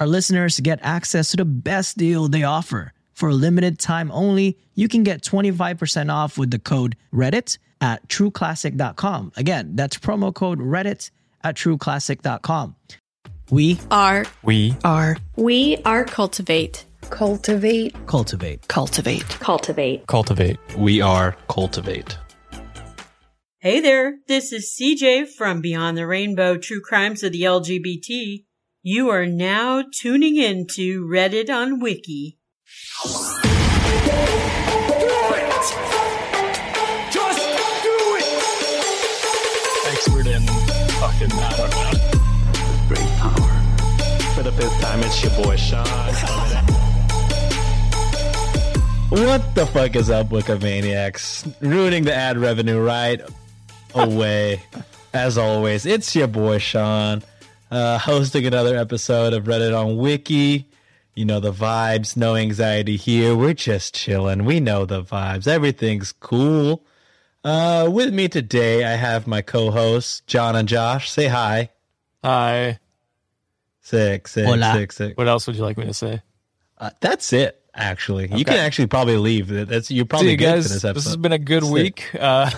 Our listeners get access to the best deal they offer. For a limited time only, you can get 25% off with the code Reddit at trueclassic.com. Again, that's promo code Reddit at trueclassic.com. We are We are we are cultivate Cultivate. cultivate. cultivate Cultivate. cultivate. We are Cultivate. Hey there, this is CJ from Beyond the Rainbow True Crimes of the LGBT. You are now tuning in to Reddit on Wiki. Thanks, we're in fucking, I don't know. Great power. For the fifth time, it's your boy Sean. What the fuck is up, Wikimaniacs? Ruining the ad revenue right away. As always, it's your boy Sean, uh, hosting another episode of Reddit on Wiki. You know the vibes, no anxiety here. We're just chilling. We know the vibes. Everything's cool. Uh, with me today, I have my co-hosts John and Josh. Say hi. Hi. Sick, sick, Hola. sick, sick. What else would you like me to say? Uh, that's it. Actually, you can actually probably leave. That's you're See probably you good guys. for this episode. This, has been a good Sick. week. Uh,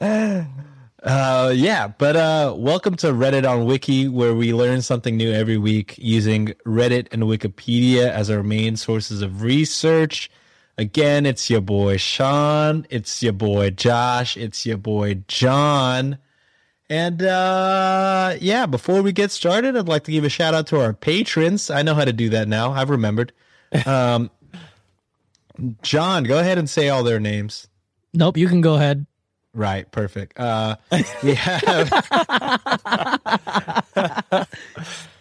Uh, yeah, but uh, welcome to Reddit on Wiki, where we learn something new every week using Reddit and Wikipedia as our main sources of research. Again, it's your boy Sean, it's your boy Josh, it's your boy John. And uh, yeah, before we get started, I'd like to give a shout out to our patrons. I know how to do that now. I've remembered. Um, John, go ahead and say all their names. Nope, you can go ahead. Right, perfect. Uh, we have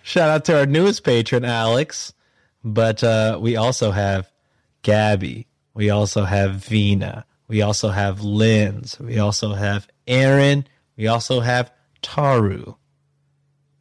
shout out to our newest patron, Alex, but uh, we also have Gabby. We also have Vina. We also have Linz. We also have Aaron. We also have Taru.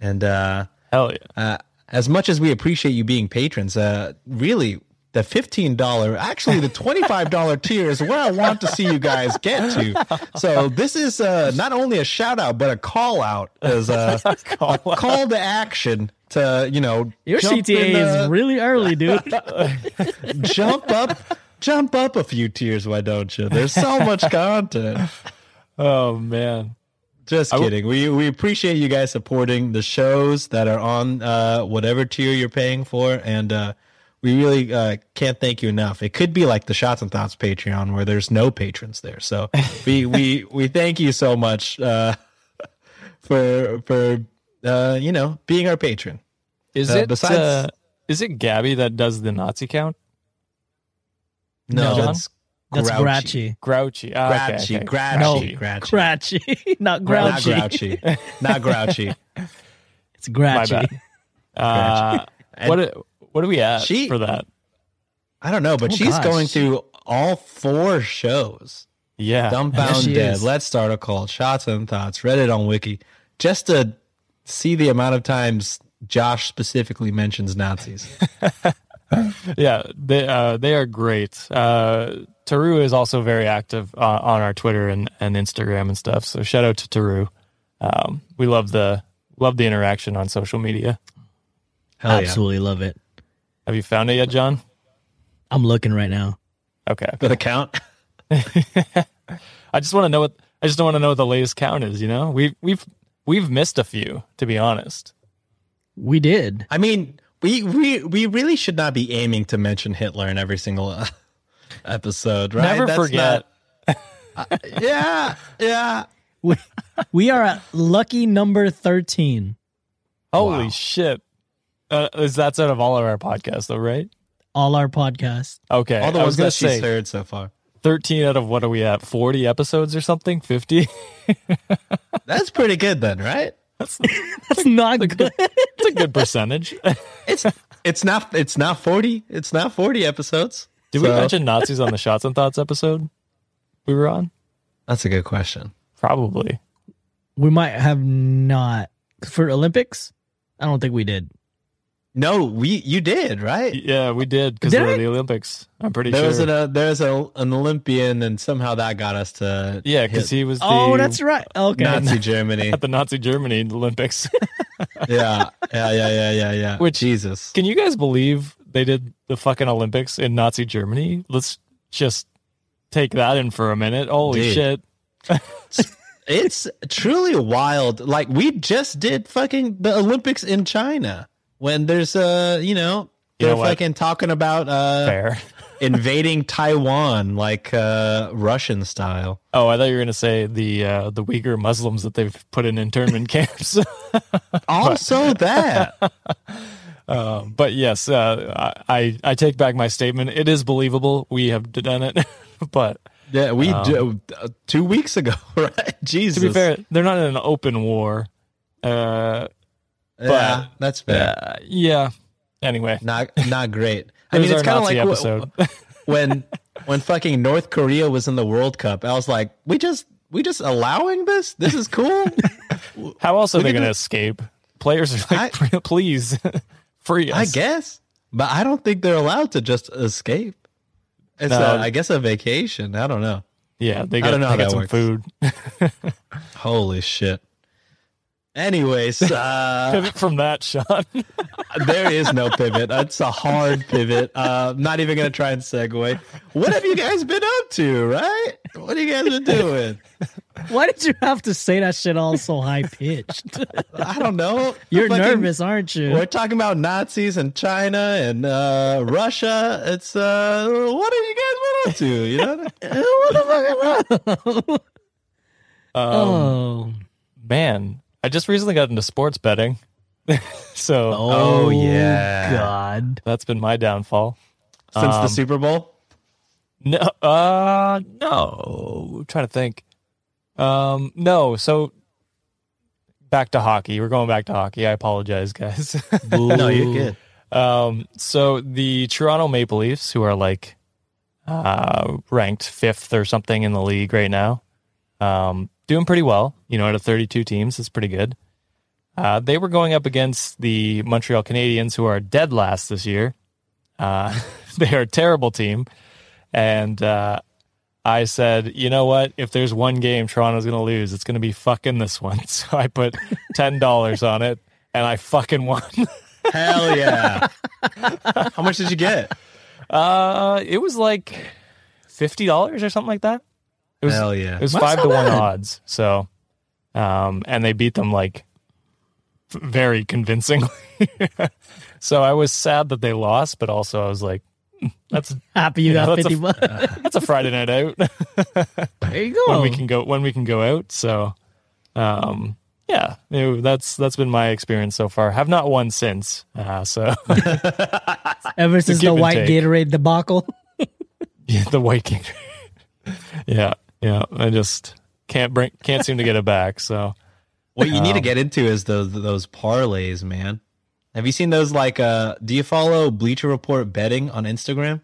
And uh, hell yeah. uh, as much as we appreciate you being patrons, uh, really, the $15, actually, the $25 tier is where I want to see you guys get to. So, this is uh, not only a shout out, but a call out as a, a call to action to, you know, Your CTA in, uh, is really early, dude. jump up. Jump up a few tiers, why don't you? There's so much content. Oh, man. Just I w- kidding. we we appreciate you guys supporting the shows that are on uh, whatever tier you're paying for, and uh, we really uh, can't thank you enough. It could be like the Shots and Thoughts Patreon where there's no patrons there. So we we we thank you so much uh, for for uh, you know being our patron. Is Uh, it besides- uh, is it Gabby that does the Nazi count? No, No. that's That's grouchy. grouchy. Grouchy. Ah, okay, Grouchy, okay. grouchy, No. grouchy, Grouchy, not not grouchy. grouchy, not grouchy. It's My grouchy. bad. Uh, And what what are we at She- for that? I don't know, but Oh, she's gosh. going through all four shows. Yeah. Dumbbound she Dead, is. Let's Start a Cult, Shots and Thoughts, Reddit on Wiki, just to see the amount of times Josh specifically mentions Nazis. yeah, they uh, they are great. Uh, Taru is also very active uh, on our Twitter and, and Instagram and stuff. So shout out to Taru. Um, we love the love the interaction on social media. Hell yeah. Absolutely love it. Have you found it yet, John? I'm looking right now. Okay. Did it count? I just want to know what I just don't want to know what the latest count is. You know, we've we've we've missed a few, to be honest. We did. I mean, we we we really should not be aiming to mention Hitler in every single uh, episode, right? Never That's forget. not- yeah, yeah. We, we are at lucky number 13. Holy Wow. shit! Uh, is that out of all of our podcasts, though, right? All our podcasts. Okay, All the I was ones gonna that she's say heard so far. thirteen out of what are we at? Forty episodes or something? Fifty? That's pretty good then, right? That's not good. It's a good percentage. It's it's not it's not forty. It's not forty episodes. Did we mention Nazis on the Shots and Thoughts episode we were on? That's a good question. Probably. We might have not. For Olympics? I don't think we did. No, we you did right. Yeah, we did because we were I? at the Olympics. I'm pretty There sure. was an, uh, there was a, an Olympian, and somehow that got us to yeah, because he was the Oh, that's right. Okay. Nazi Germany. at the Nazi Germany Olympics. yeah, yeah, yeah, yeah, yeah, yeah. Which- Jesus? Can you guys believe they did the fucking Olympics in Nazi Germany? Let's just take that in for a minute. Holy Dude. shit. It's truly wild. Like we just did fucking the Olympics in China when there's uh you know You they're know what? fucking talking about uh invading Taiwan like uh Russian style. Oh, I thought you were gonna say the uh, the Uyghur Muslims that they've put in internment camps. Also that. Um, but yes, uh, I I take back my statement. It is believable. We have done it, but Yeah, we do uh, 2 weeks ago, right? Jesus. to be fair, they're not in an open war. Uh, yeah, that's fair. uh, yeah. Anyway, Not not great. I mean, it's kind of like episode. when when fucking North Korea was in the World Cup. I was like, we just we just allowing this? This is cool. How else are they going to escape? Players are like, please free us. I guess, but I don't think they're allowed to just escape. It's, No. a, I guess, a vacation. I don't know. Yeah, they I got, don't know they got some works. food. Holy shit. Anyways, uh, Pivot from that, Sean. there is no pivot. It's a hard pivot. Uh, I'm not even going to try and segue. What have you guys been up to, right? What have you guys been doing? Why did you have to say that shit all so high pitched? I don't know. You're Fucking- nervous, aren't you? We're talking about Nazis and China and uh, Russia. It's uh, what have you guys been up to? You know, what the fuck? Um, oh. man, I just recently got into sports betting, so Oh, yeah. God. that's been my downfall. since the Um, Super Bowl. No, uh, no. I'm trying to think. Um, no. So back to hockey. We're going back to hockey. I apologize, guys. No, you're good. Um, so the Toronto Maple Leafs, who are like uh, ranked fifth or something in the league right now, um, doing pretty well. You know, out of 32 teams, it's pretty good. Uh, they were going up against the Montreal Canadiens, who are dead last this year. Uh, they are a terrible team, and uh, I said, you know what? If there's one game Toronto's going to lose, it's going to be fucking this one. So I put ten dollars on it, and I fucking won. Hell yeah! How much did you get? Uh, it was like fifty dollars or something like that. It was, Hell yeah! It was That's five not to one bad. odds. So, um, and they beat them like very convincingly. so I was sad that they lost, but also I was like, "Hmm, that's Happy you Yeah, got that's a- 50 bucks. that's a Friday night out there you go. when we can go when we can go out. So, um, yeah, it- that's that's been my experience so far. Have not won since. Uh, so Ever since give the white take. Gatorade debacle. Yeah, the white king. yeah, yeah. I just can't bring, can't seem to get it back. So What you need to Um, get into is those those parlays, man. Have you seen those? Like, uh, do you follow Bleacher Report betting on Instagram?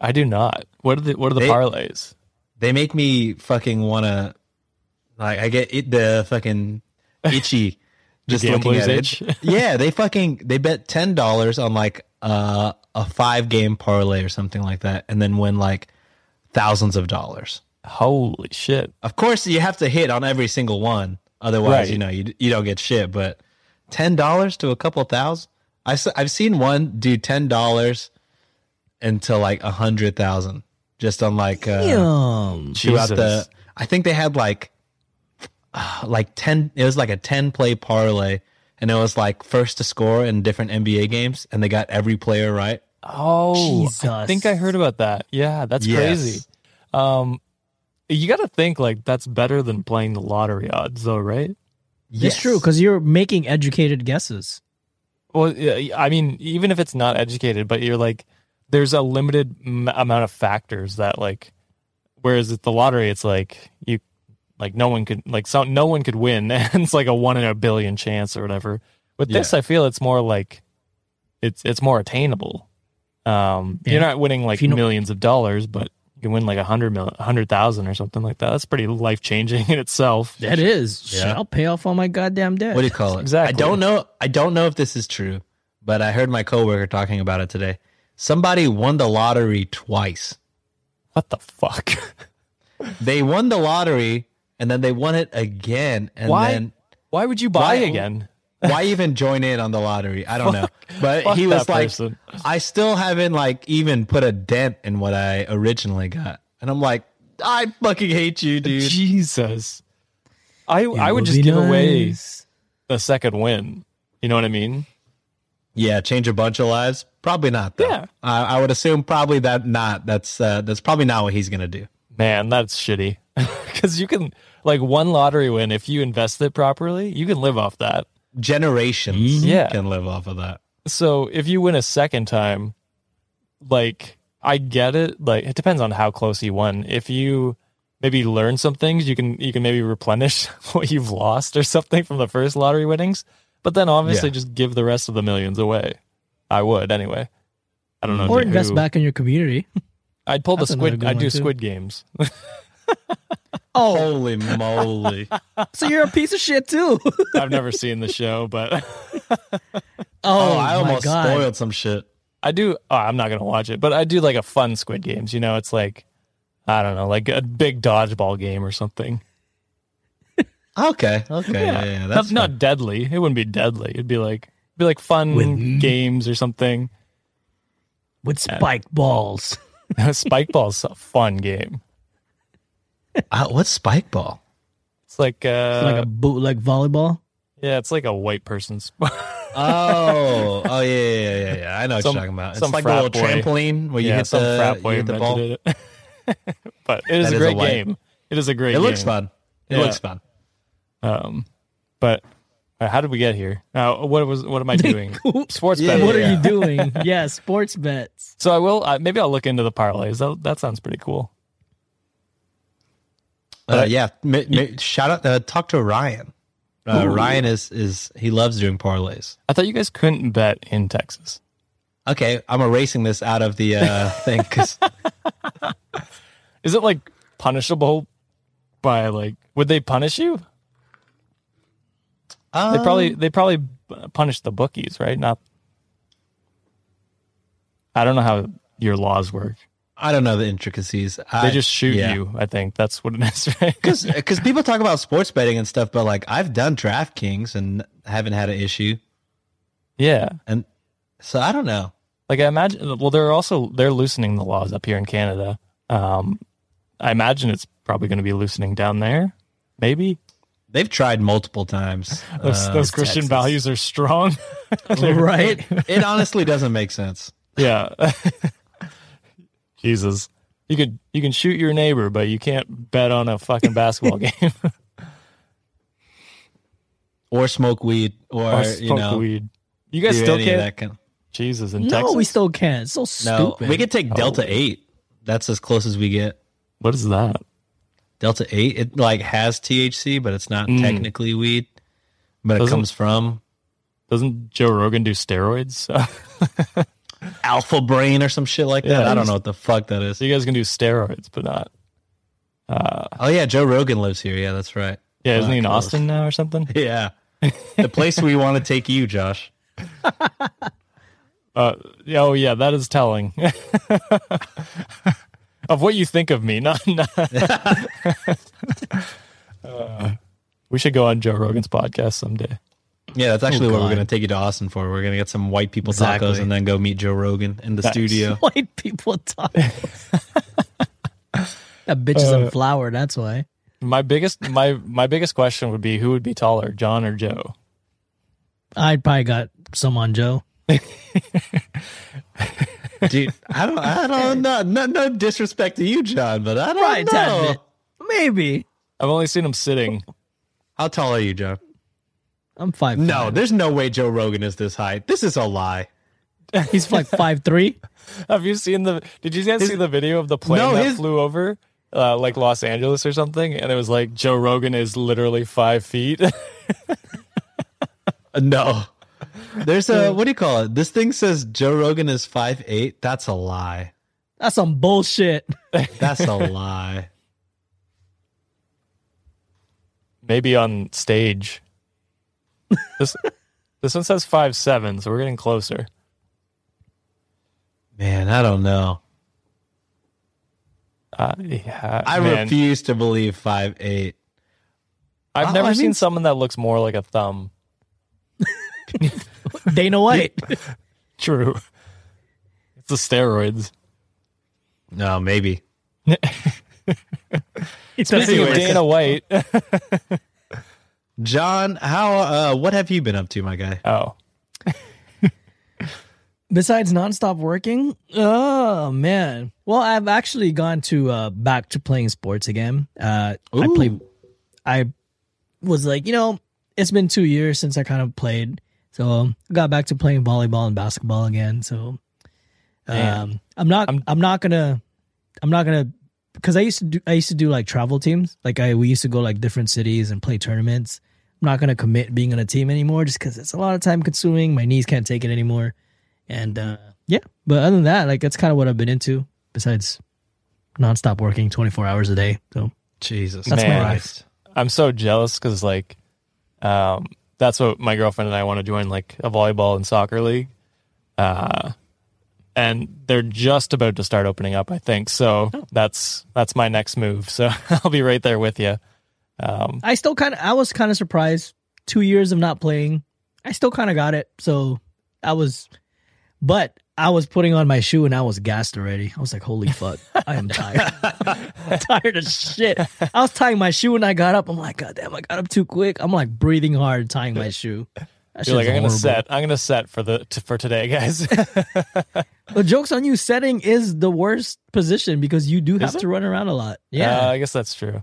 I do not. What are the what are the They- parlays? They make me fucking wanna, like, I get it the fucking itchy just looking at it. itch. yeah, they fucking they bet ten dollars on like uh, a five game parlay or something like that, and then win like thousands of dollars. Holy shit! Of course, you have to hit on every single one, otherwise, Right. you know, you you don't get shit. But ten dollars to a couple thousand, I I've seen one do ten dollars into like a hundred thousand just on like uh, Damn. throughout the. I think they had like uh, like ten. It was like a ten play parlay, and it was like first to score in different NBA games, and they got every player right. Oh, I think I heard about that. Yeah, that's Yes. crazy. Um, you got to think like that's better than playing the lottery odds, though, right? It's true because you're making educated guesses. Well, I mean, even if it's not educated, but you're like, there's a limited m- amount of factors that like, whereas at the lottery, it's like you, like no one could like so no one could win, and it's like a one in a billion chance or whatever. With this, I feel it's more like, it's it's more attainable. Um, Yeah. you're not winning like you know- millions of dollars, but you can win like a hundred million, a hundred thousand or something like that. That's pretty life changing in itself. That is. Yeah. I'll pay off all my goddamn debt. What do you call it? Exactly. I don't know. I don't know if this is true, but I heard my coworker talking about it today. Somebody won the lottery twice. What the fuck? They won the lottery and then they won it again. And Why? then Why would you buy Why- again? Why even join in on the lottery? I don't know. But he was like, person. I still haven't like even put a dent in what I originally got. And I'm like, I fucking hate you, dude. Jesus. I I would just give away nice. a second win. You know what I mean? Yeah, change a bunch of lives? Probably not. Though. Yeah. I I would assume probably that not. That's uh, that's probably not what he's gonna do. Man, that's shitty. Because you can like one lottery win if you invest it properly, you can live off that. Generations mm-hmm. Yeah. can live off of that. So if you win a second time, like I get it. Like it depends on how close you won. If you maybe learn some things, you can you can maybe replenish what you've lost or something from the first lottery winnings. But then obviously Yeah. just give the rest of the millions away. I would anyway. I don't know. Or who- invest back in your community. I'd pull the That's another squid. good I'd one, do too. squid games. Oh, Holy moly! so you're a piece of shit too. I've never seen the show, but oh, Oh, I almost God. spoiled some shit. I do. Oh, I'm not gonna watch it, but I do like a fun Squid Games. You know, it's like I don't know, like a big dodgeball game or something. Okay, okay, yeah, yeah, that's not, not deadly. It wouldn't be deadly. It'd be like it'd be like fun With- games or something. with spike balls. Spike ball's a fun game. Uh, what's spike ball? It's like uh, like a bootleg volleyball. yeah, it's like a white person's. Oh, oh yeah, yeah, yeah, yeah, yeah. I know what you're talking about. It's some like a little boy. trampoline where you yeah, hit some the, frat you boy hit the ball. invented it. but it is That a is a great game. It is a great. Game. It looks fun. It Yeah. looks fun. Um, but uh, how did we get here? Now, what was what am I doing? Sports Yeah, betting. what yeah. are you doing? yeah, sports bets. So I will. Uh, maybe I'll look into the parlays. That that sounds pretty cool. But Uh, yeah, ma- ma- shout out. Uh, talk to Ryan. Uh, Ryan is is he loves doing parlays. I thought you guys couldn't bet in Texas. Okay, I'm erasing this out of the uh, thing because Is it like punishable by like? Would they punish you? They probably they probably punish the bookies, right? Not. I don't know how your laws work. I don't know the intricacies. They I, just shoot yeah. you. I think that's what it is, right? because people talk about sports betting and stuff, but like I've done DraftKings and haven't had an issue, yeah. and so I don't know. Like I imagine. Well, they're also they're loosening the laws up here in Canada. Um, I imagine it's probably going to be loosening down there. Maybe They've tried multiple times. those, uh, those Christian Texas. values are strong. right. It honestly doesn't make sense. yeah. Jesus, you could you can shoot your neighbor, but you can't bet on a fucking basketball game Or smoke weed, or, or you know, weed. You guys still can't. that kind. Jesus, in No, Texas, we still can't. It's so No, stupid. we could take Delta Oh. Eight. That's as close as we get. what is that? Delta Eight, it like has THC, but it's not Mm. technically weed. But it Doesn't- comes from Doesn't Joe Rogan do steroids? Alpha Brain or some shit like that. Yeah, I don't know what the fuck that is. so you guys can do steroids, but not. Oh yeah, Joe Rogan lives here. Yeah, that's right. Yeah, isn't he in Fuck, Austin now or something? Yeah, the place we want to take you, Josh. Uh, oh yeah, that is telling of what you think of me. Not, not Uh, we should go on Joe Rogan's podcast someday. Yeah, that's actually Oh, what we're going to take you to Austin for. We're going to get some white people Exactly. tacos and then go meet Joe Rogan in the Nice. studio. White people tacos. that bitch is Uh, unflowered. That's why. My biggest my my biggest question would be who would be taller, John or Joe? I probably got some on Joe. Dude, I don't, I don't know. No, no disrespect to you, John, but I don't Probably a tad know. Maybe. I've only seen him sitting. How tall are you, John? I'm five. No, there's no way Joe Rogan is this height. This is a lie. he's like five three. Have you seen the? Did you guys see the video of the plane No, that his- flew over, uh, like Los Angeles or something? And it was like Joe Rogan is literally five feet. No. There's a, what do you call it? This thing says Joe Rogan is five eight. That's a lie. That's some bullshit. That's a lie. Maybe on stage. This this one says five seven, so we're getting closer. Man, I don't know. Uh, yeah, I man. refuse to believe five eight. I've Oh, never I seen mean- someone that looks more like a thumb. Dana White. True. It's the steroids. No, maybe. Speaking of Anyways. Dana White. John, how uh what have you been up to, my guy? oh, Besides nonstop working, oh man. Well, I've actually gone to uh back to playing sports again. Uh I Ooh. played I was like, you know, it's been 2 years since I kind of played. So, um, I got back to playing volleyball and basketball again. So, Man. um I'm not I'm, I'm- not going to I'm not going to cuz I used to do I used to do like travel teams. Like I we used to go like different cities and play tournaments. I'm not going to commit being on a team anymore just cuz it's a lot of time consuming. My knees can't take it anymore. And uh yeah, but other than that, like that's kind of what I've been into besides nonstop working 24 hours a day. So, Jesus That's my Man. I'm so jealous because like, um, that's what my girlfriend and I want to join like a volleyball and soccer league. Uh, and they're just about to start opening up, I think. So that's that's my next move. So I'll be right there with you. Um, I still kind of I was kind of surprised 2 years of not playing. I still kind of got it. So, I was but I was putting on my shoe and I was gassed already. I was like, "Holy fuck, I am tired. I'm tired of shit." I was tying my shoe and I got up. I'm like, "God damn, I got up too quick." I'm like breathing hard tying my shoe. That you're like, I'm gonna set. I'm gonna set for the t- for today, guys. The jokes on you. Setting is the worst position because you do have it? to run around a lot. Yeah, Uh, I guess that's true.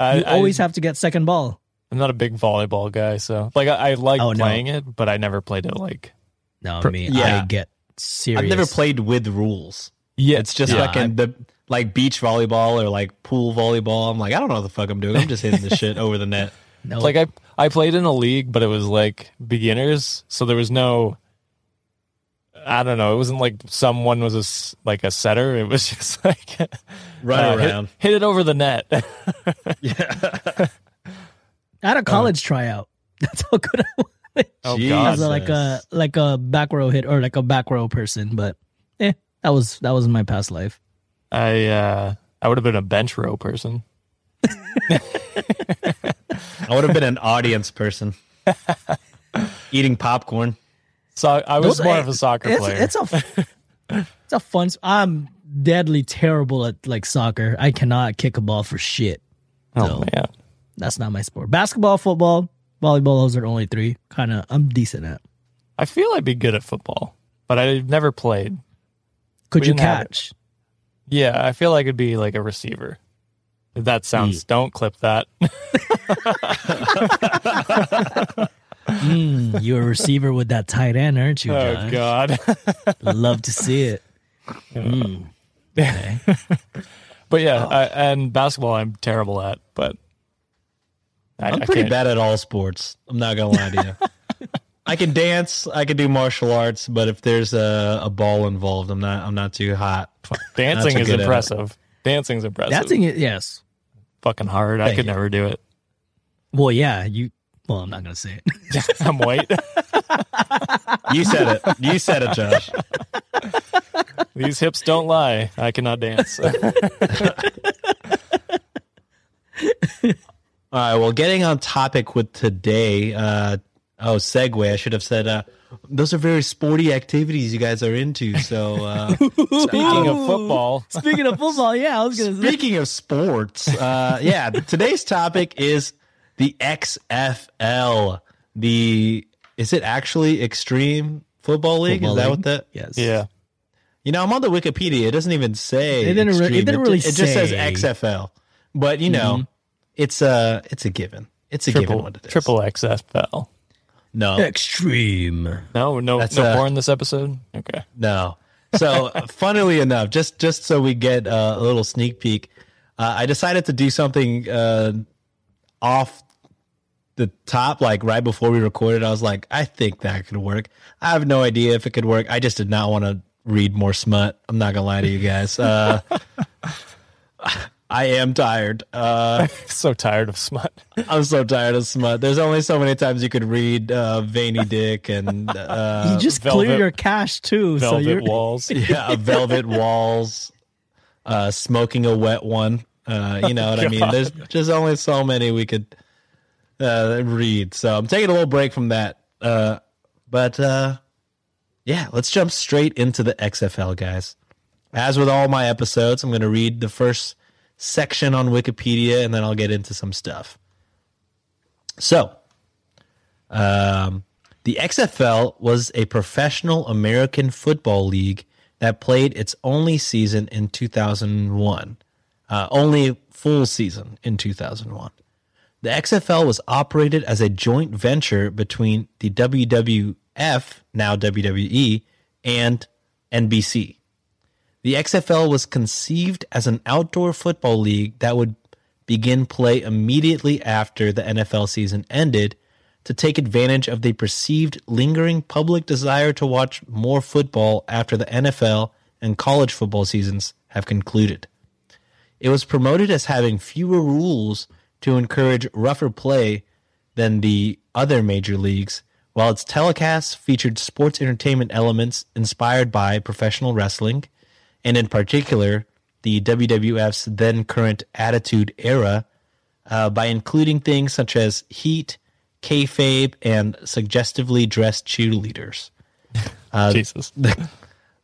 I, you always I, have to get second ball. I'm not a big volleyball guy, so like I, I like Oh, no. playing it, but I never played it like. No, Per- me, yeah. I get serious. I've never played with rules. Yeah, It's just Yeah, like in the like beach volleyball or like pool volleyball. I'm like, I don't know what the fuck I'm doing. I'm just hitting the shit over the net. No, like I I played in a league, but it was like beginners, so there was no. I don't know. It wasn't like someone was a s like a setter. It was just like Run uh, around. hit, it over the net. Yeah. I had a college tryout. That's how good I was. oh Jeez. god! As a, like a like a back row hit or like a back row person, but eh, that was that was my past life. I uh I would have been a bench row person. I would have been an audience person eating popcorn. So I was Those- more of a soccer it's, player. It's a it's a fun. I'm deadly terrible at like soccer. I cannot kick a ball for shit. oh so- man, That's not my sport. Basketball, football, volleyball. Those are only three. Kind of, I'm decent at. I feel I'd be good at football, but I've never played. Could We you didn't have it. catch? Yeah, I feel like it'd be like a receiver. If That sounds. Don't clip that. Mm, you're a receiver with that tight end, aren't you, oh Josh? god. Love to see it. Mm. Okay. But yeah, I, and basketball I'm terrible at, but I, I'm pretty bad at all sports. I'm not gonna lie to you. I can dance. I can do martial arts, but if there's a, a ball involved, I'm not. I'm not too hot. Dancing Not is at it. impressive. Dancing's impressive. Dancing, yes. Fucking hard. I could you. never do it. Well, yeah. You. Well, I'm not gonna say it. I'm white. You said it. You said it, Josh. These hips don't lie. I cannot dance. All right. Well, getting on topic with today, uh, Oh, segue. I should have said, uh, those are very sporty activities you guys are into. So, uh, Speaking of football, Speaking of football, yeah, I was gonna say. speaking of sports, uh, yeah, today's topic is the XFL. The is it actually Extreme Football League? Football is that League? what that? Yes. yeah, You know, I'm on the Wikipedia. It doesn't even say. It didn't re- it Extreme. didn't really it just says. XFL. But you know, it's a it's a given. It's a given triple what it is. triple XFL. No, Extreme. No, no, That's, no uh, porn this episode. Okay, No. So, funnily enough, just just so we get uh, a little sneak peek, uh, I decided to do something uh, off the top, like right before we recorded. I was like, I think that could work. I have no idea if it could work. I just did not want to read more smut. I'm not gonna lie to you guys. I am tired. Uh, so tired of smut. I'm so tired of smut. There's only so many times you could read uh, veiny dick and uh, you just velvet- clear your cache too, so Velvet you're walls. yeah, velvet walls, uh, smoking a wet one. Uh, you know what I mean? There's just only so many we could uh, read. So I'm taking a little break from that. Uh, but uh, yeah, let's jump straight into the XFL, guys. As with all my episodes, I'm going to read the first section on Wikipedia and then I'll get into some stuff. So, um, the XFL was a professional American football league that played its only season in 2001, uh, only full season in 2001. The XFL was operated as a joint venture between the WWF, now WWE, and NBC. The XFL was conceived as an outdoor football league that would begin play immediately after the NFL season ended to take advantage of the perceived lingering public desire to watch more football after the NFL and college football seasons have concluded. It was promoted as having fewer rules to encourage rougher play than the other major leagues, while its telecasts featured sports entertainment elements inspired by professional wrestling, and in particular, the WWF's then current Attitude Era, uh, by including things such as heat, kayfabe, and suggestively dressed cheerleaders. Jesus. The,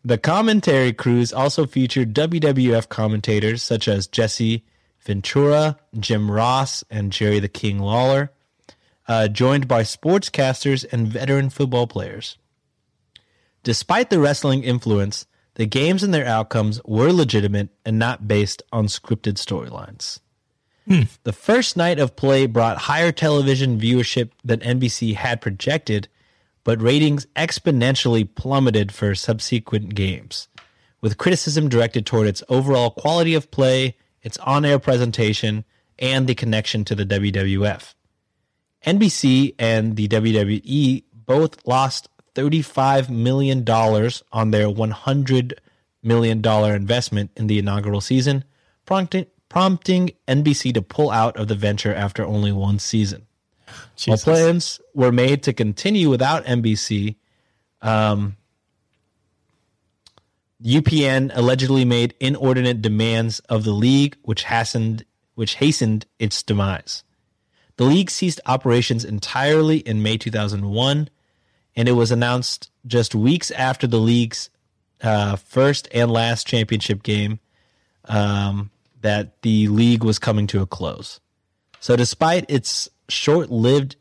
the commentary crews also featured WWF commentators such as Jesse Ventura, Jim Ross, and Jerry the King Lawler, uh, joined by sportscasters and veteran football players. Despite the wrestling influence, the games and their outcomes were legitimate and not based on scripted storylines. Hmm. The first night of play brought higher television viewership than NBC had projected, but ratings exponentially plummeted for subsequent games, with criticism directed toward its overall quality of play, its on air presentation, and the connection to the WWF. NBC and the WWE both lost $35 million on their $100 million investment in the inaugural season, prompting, prompting NBC to pull out of the venture after only one season. While plans were made to continue without NBC, um, UPN allegedly made inordinate demands of the league, which hastened which hastened its demise. The league ceased operations entirely in May 2001, and it was announced just weeks after the league's uh, first and last championship game um, that the league was coming to a close. So, despite its short lived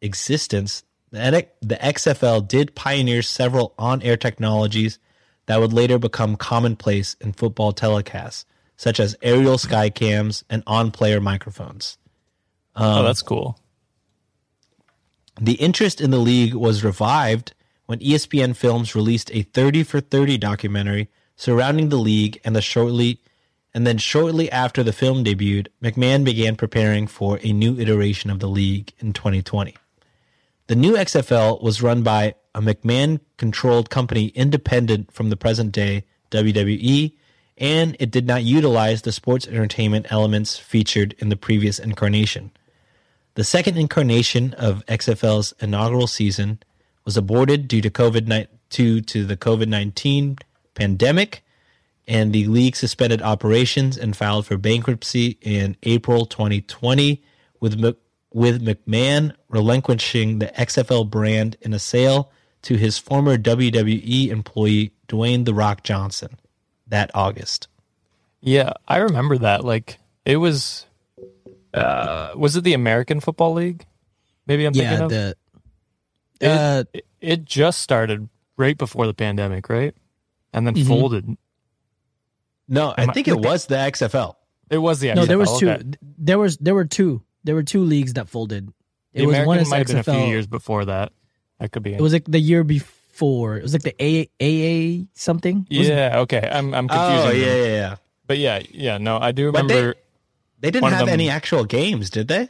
existence, the, the XFL did pioneer several on air technologies that would later become commonplace in football telecasts, such as aerial sky cams and on player microphones. oh, that's cool. The interest in the league was revived when ESPN Films released a 30 for 30 documentary surrounding the league and the shortly and then shortly after the film debuted, McMahon began preparing for a new iteration of the league in 2020. The new XFL was run by a McMahon controlled company independent from the present day WWE, and it did not utilize the sports entertainment elements featured in the previous incarnation. The second incarnation of XFL's inaugural season was aborted due to COVID due to the COVID nineteen pandemic, and the league suspended operations and filed for bankruptcy in April 2020, with with McMahon relinquishing the XFL brand in a sale to his former WWE employee Dwayne the Rock Johnson that August. Yeah, I remember that. Like it was uh was it the American Football League? Maybe I'm thinking of the it, uh, it, it just started right before the pandemic, right? And then Mhm. folded. No, I Am I- think it was the XFL. It was the XFL. no, there was XFL, two. okay. There was there were two. There were two leagues that folded. The It was American one is might have been a few years before that. That could be. It was like the year before. It was like the A AA something. Was it- yeah. Okay. I'm I'm confusing. Oh yeah, yeah, yeah. But yeah, yeah. No, I do But they- remember. They didn't have them- any actual games, did they?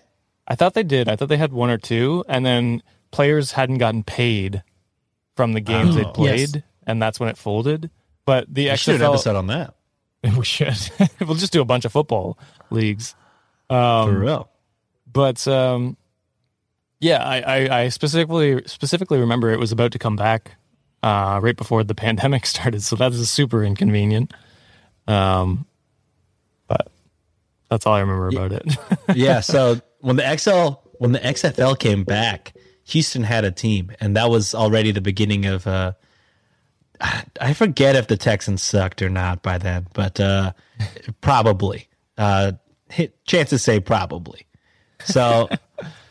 I thought they did. I thought they had one or two, and then players hadn't gotten paid from the games Oh. they played, Yes. and that's when it folded. But the You should have an episode on that. we should. we'll just do a bunch of football leagues. Um, For real. but um, yeah, I, I, I specifically specifically remember it was about to come back uh, right before the pandemic started, so that is super inconvenient. Um, that's all I remember about it. yeah. So when the XL when the XFL came back, Houston had a team, and that was already the beginning of. Uh, I forget if the Texans sucked or not by then, but uh, probably. Uh, chances say probably. So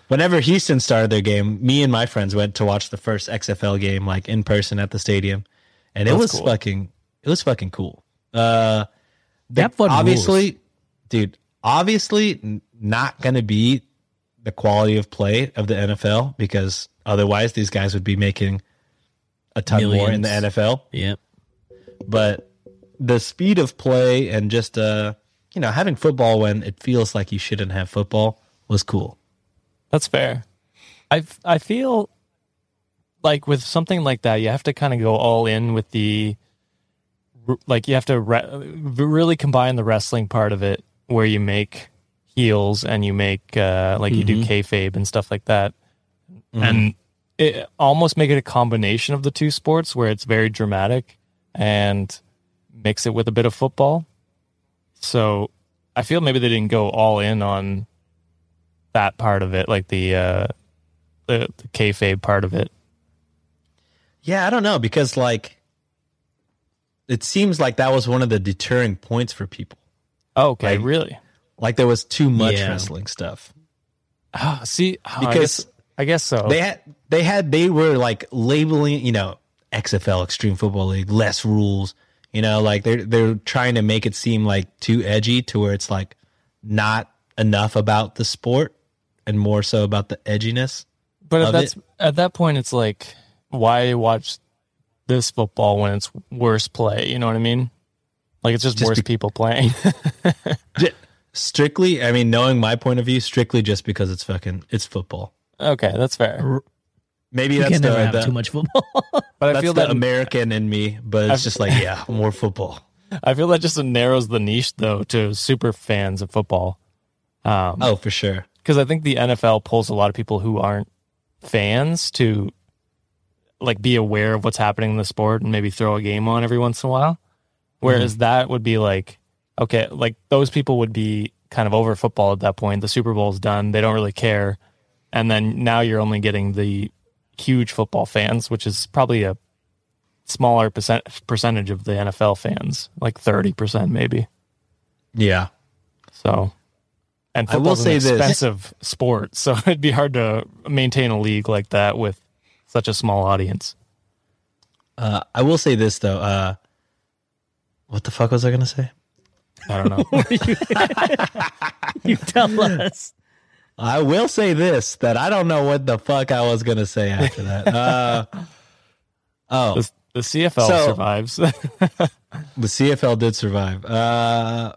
whenever Houston started their game, me and my friends went to watch the first XFL game like in person at the stadium, and it was cool. fucking it was fucking cool. Uh, That obviously, rules. dude, obviously not going to be the quality of play of the NFL because otherwise these guys would be making a ton more in the NFL. Yep. But the speed of play and just uh, you know, having football when it feels like you shouldn't have football was cool. That's fair. I I feel like with something like that, you have to kind of go all in with the like you have to re- really combine the wrestling part of it, where you make heels and you make uh, like you do kayfabe and stuff like that, and it almost make it a combination of the two sports where it's very dramatic and mix it with a bit of football. So I feel maybe they didn't go all in on that part of it, like the uh, the, the kayfabe part of it. Yeah, I don't know because like it seems like that was one of the deterring points for people. Oh, okay, Like- really? Like there was too much Yeah. wrestling stuff. Ah, see, oh, I Because guess, I guess so. They had they had they were like labeling, you know, XFL Extreme Football League, less rules. You know, like they're they're trying to make it seem like too edgy to where it's like not enough about the sport and more so about the edginess. but at that's at that point, it's like, why watch this football when it's worse play? You know what I mean? Like it's just, Just worse be- people playing. Strictly, I mean, knowing my point of view, strictly just because it's fucking it's football. okay, that's fair. Maybe You that's can the, the- too much football. But I that's feel that American in me, but it's just like yeah, more football. I feel that just narrows the niche though to super fans of football. Um, Oh, for sure. because I think the NFL pulls a lot of people who aren't fans to like be aware of what's happening in the sport and maybe throw a game on every once in a while. Whereas that would be like, okay, like those people would be kind of over football at that point. The Super Bowl's done. They don't really care. And then now you're only getting the huge football fans, which is probably a smaller percent percentage of the NFL fans, like 30% maybe. Yeah. So, and I will say an this. expensive sport, so it'd be hard to maintain a league like that with such a small audience. Uh, I will say this though. Uh, what the fuck was I gonna say? I don't know. you tell us. I will say this that I don't know what the fuck I was gonna say after that. Uh, oh, the, the CFL So- survives. the CFL did survive. Uh,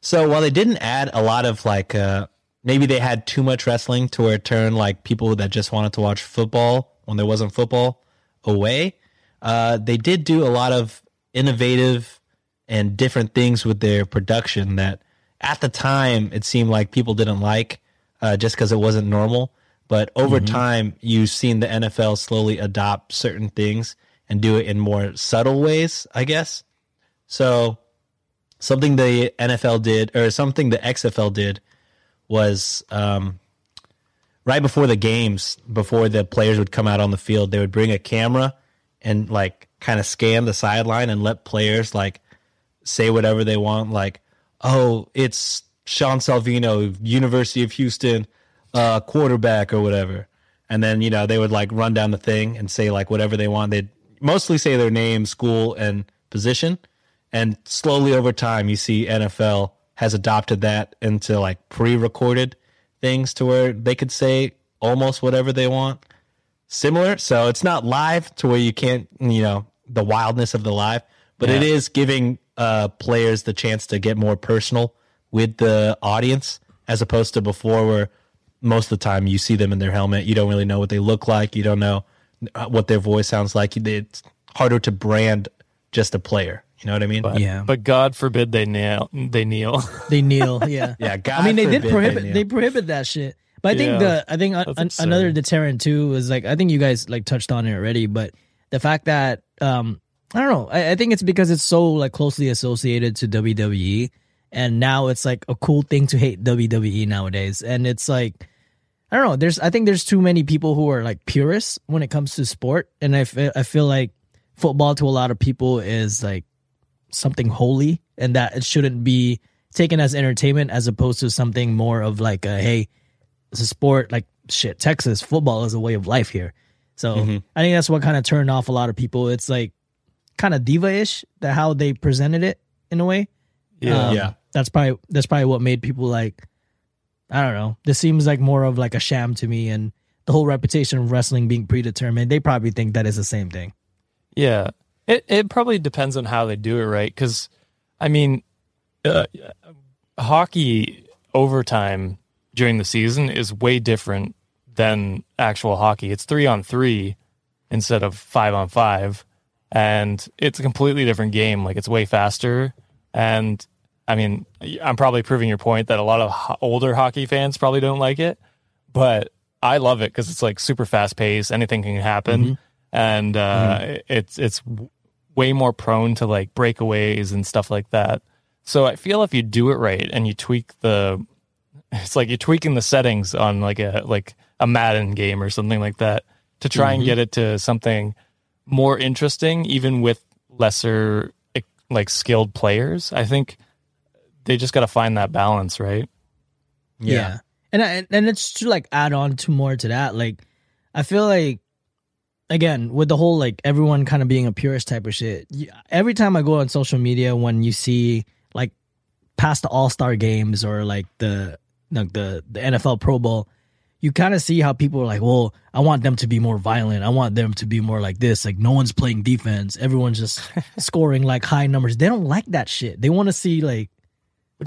so while they didn't add a lot of like, uh, maybe they had too much wrestling to where it turned like people that just wanted to watch football when there wasn't football away. Uh, they did do a lot of innovative and different things with their production that at the time it seemed like people didn't like uh, just because it wasn't normal. But over time, you've seen the NFL slowly adopt certain things and do it in more subtle ways, I guess. So something the NFL did, or something the XFL did, was um, right before the games, before the players would come out on the field, they would bring a camera and like kind of scan the sideline and let players like say whatever they want, like, oh, it's Sean Salvino, University of Houston, uh, quarterback or whatever. And then, you know, they would like run down the thing and say like whatever they want. They'd mostly say their name, school, and position. And slowly over time, you see NFL has adopted that into like pre recorded things to where they could say almost whatever they want. Similar. So it's not live to where you can't, you know, the wildness of the live, but it is giving uh, players the chance to get more personal with the audience as opposed to before where most of the time you see them in their helmet. You don't really know what they look like. You don't know uh, what their voice sounds like. It's harder to brand just a player. You know what I mean? But, Yeah. But God forbid they kneel. They kneel. They kneel. Yeah. Yeah, God I mean, they did prohibit. they They, prohibit that shit. But I think the I think an- another deterrent too was like I think you guys like touched on it already, but the fact that um I don't know. I, I think it's because it's so like closely associated to WWE, and now it's like a cool thing to hate WWE nowadays, and it's like. I don't know. There's, I think there's too many people who are like purists when it comes to sport, and I I feel like football to a lot of people is like something holy, and that it shouldn't be taken as entertainment as opposed to something more of like a hey, it's a sport. Like shit, Texas football is a way of life here. So mm-hmm. I think that's what kind of turned off a lot of people. It's like kind of diva ish that how they presented it in a way. yeah. Um, Yeah. That's probably that's probably what made people like I don't know. This seems like more of like a sham to me and the whole reputation of wrestling being predetermined. They probably think that is the same thing. Yeah, it it probably depends on how they do it, right? Because, I mean, uh, hockey overtime during the season is way different than actual hockey. It's three on three instead of five on five, and it's a completely different game. Like it's way faster, and I mean, I'm probably proving your point that a lot of ho- older hockey fans probably don't like it, but I love it because it's like super fast paced. Anything can happen, mm-hmm. and uh, mm-hmm. it's it's way more prone to like breakaways and stuff like that. So I feel if you do it right and you tweak the, it's like you're tweaking the settings on like a like a Madden game or something like that to try and mm-hmm. get it to something more interesting, even with lesser like skilled players. I think they just got to find that balance, right? Yeah. And I, and it's to like add on to more to that. Like I feel like again with the whole like everyone kind of being a purist type of shit. Every time I go on social media, when you see like past the All Star games or like the like the the NFL Pro Bowl, you kind of see how people are like, well, I want them to be more violent. I want them to be more like this. Like no one's playing defense. Everyone's just scoring like high numbers. They don't like that shit. They want to see like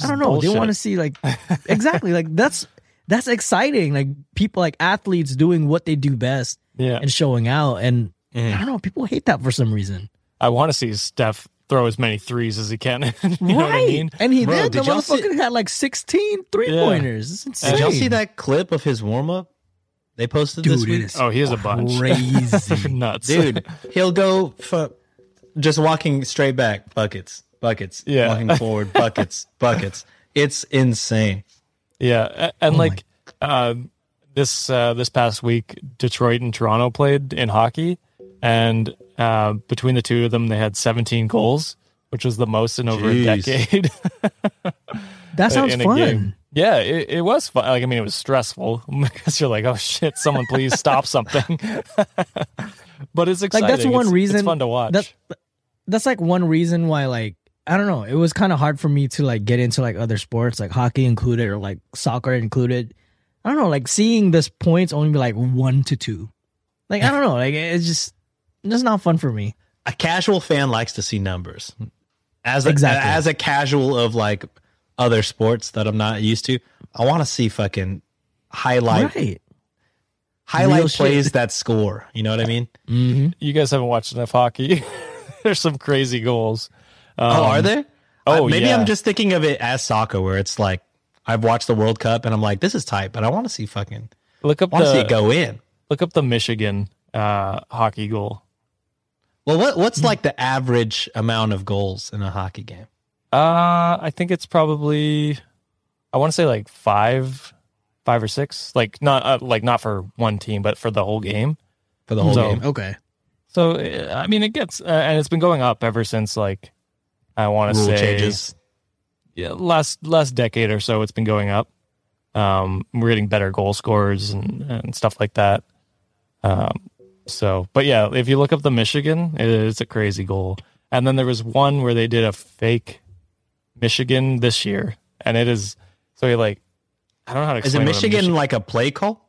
I don't know. They want to see like exactly like that's that's exciting. Like people like athletes doing what they do best Yeah, and showing out. And Mhm. I don't know. People hate that for some reason. I want to see Steph throw as many threes as he can. you know what I mean? And he Bro, did. The did y'all see- motherfucker had like 16 three Yeah. pointers. It's insane. Did y'all see that clip of his warm up? They posted this week. Oh, he has a bunch. crazy. Nuts, dude. He'll go f- just walking straight back, buckets, buckets. Yeah. walking forward, buckets, buckets. It's insane. Yeah, and Oh like uh, this uh, this past week, Detroit and Toronto played in hockey, and uh, between the two of them, they had 17 goals, which was the most in over a decade. That sounds in fun. game. Yeah, it, it was fun. Like, I mean, it was stressful because you're like, oh shit, someone please stop something. but it's exciting. Like that's one It's- reason. It's fun to watch. That, that's like one reason why like I don't know. It was kind of hard for me to like get into like other sports, like hockey included or like soccer included. I don't know, like seeing this points only be like one to two. Like I don't know, like it's just it's just not fun for me. A casual fan likes to see numbers. As a, Exactly. as a casual of like other sports that I'm not used to, I want to see fucking highlight right. highlight Real shit. plays that score. You know what I mean? Mm-hmm. you guys haven't watched enough hockey. There's some crazy goals. Um, oh, are there? oh, Uh, maybe yeah. I'm just thinking of it as soccer, where it's like I've watched the World Cup and I'm like, this is tight, but I want to see fucking, Look up I want to see the it go in. look up the Michigan uh, hockey goal. Well, what what's like the average amount of goals in a hockey game? Uh, I think it's probably, I want to say like five, five or six. Like not uh, like not for one team, but for the whole game. for the whole So- game. Okay. So I mean, it gets uh, and it's been going up ever since like I want to say changes. yeah, last last decade or so. It's been going up. Um, we're getting better goal scores and, and stuff like that. Um, so, but yeah, if you look up the Michigan, it is a crazy goal. And then there was one where they did a fake Michigan this year, and it is so you like I don't know how to Is it a Michigan like a play call?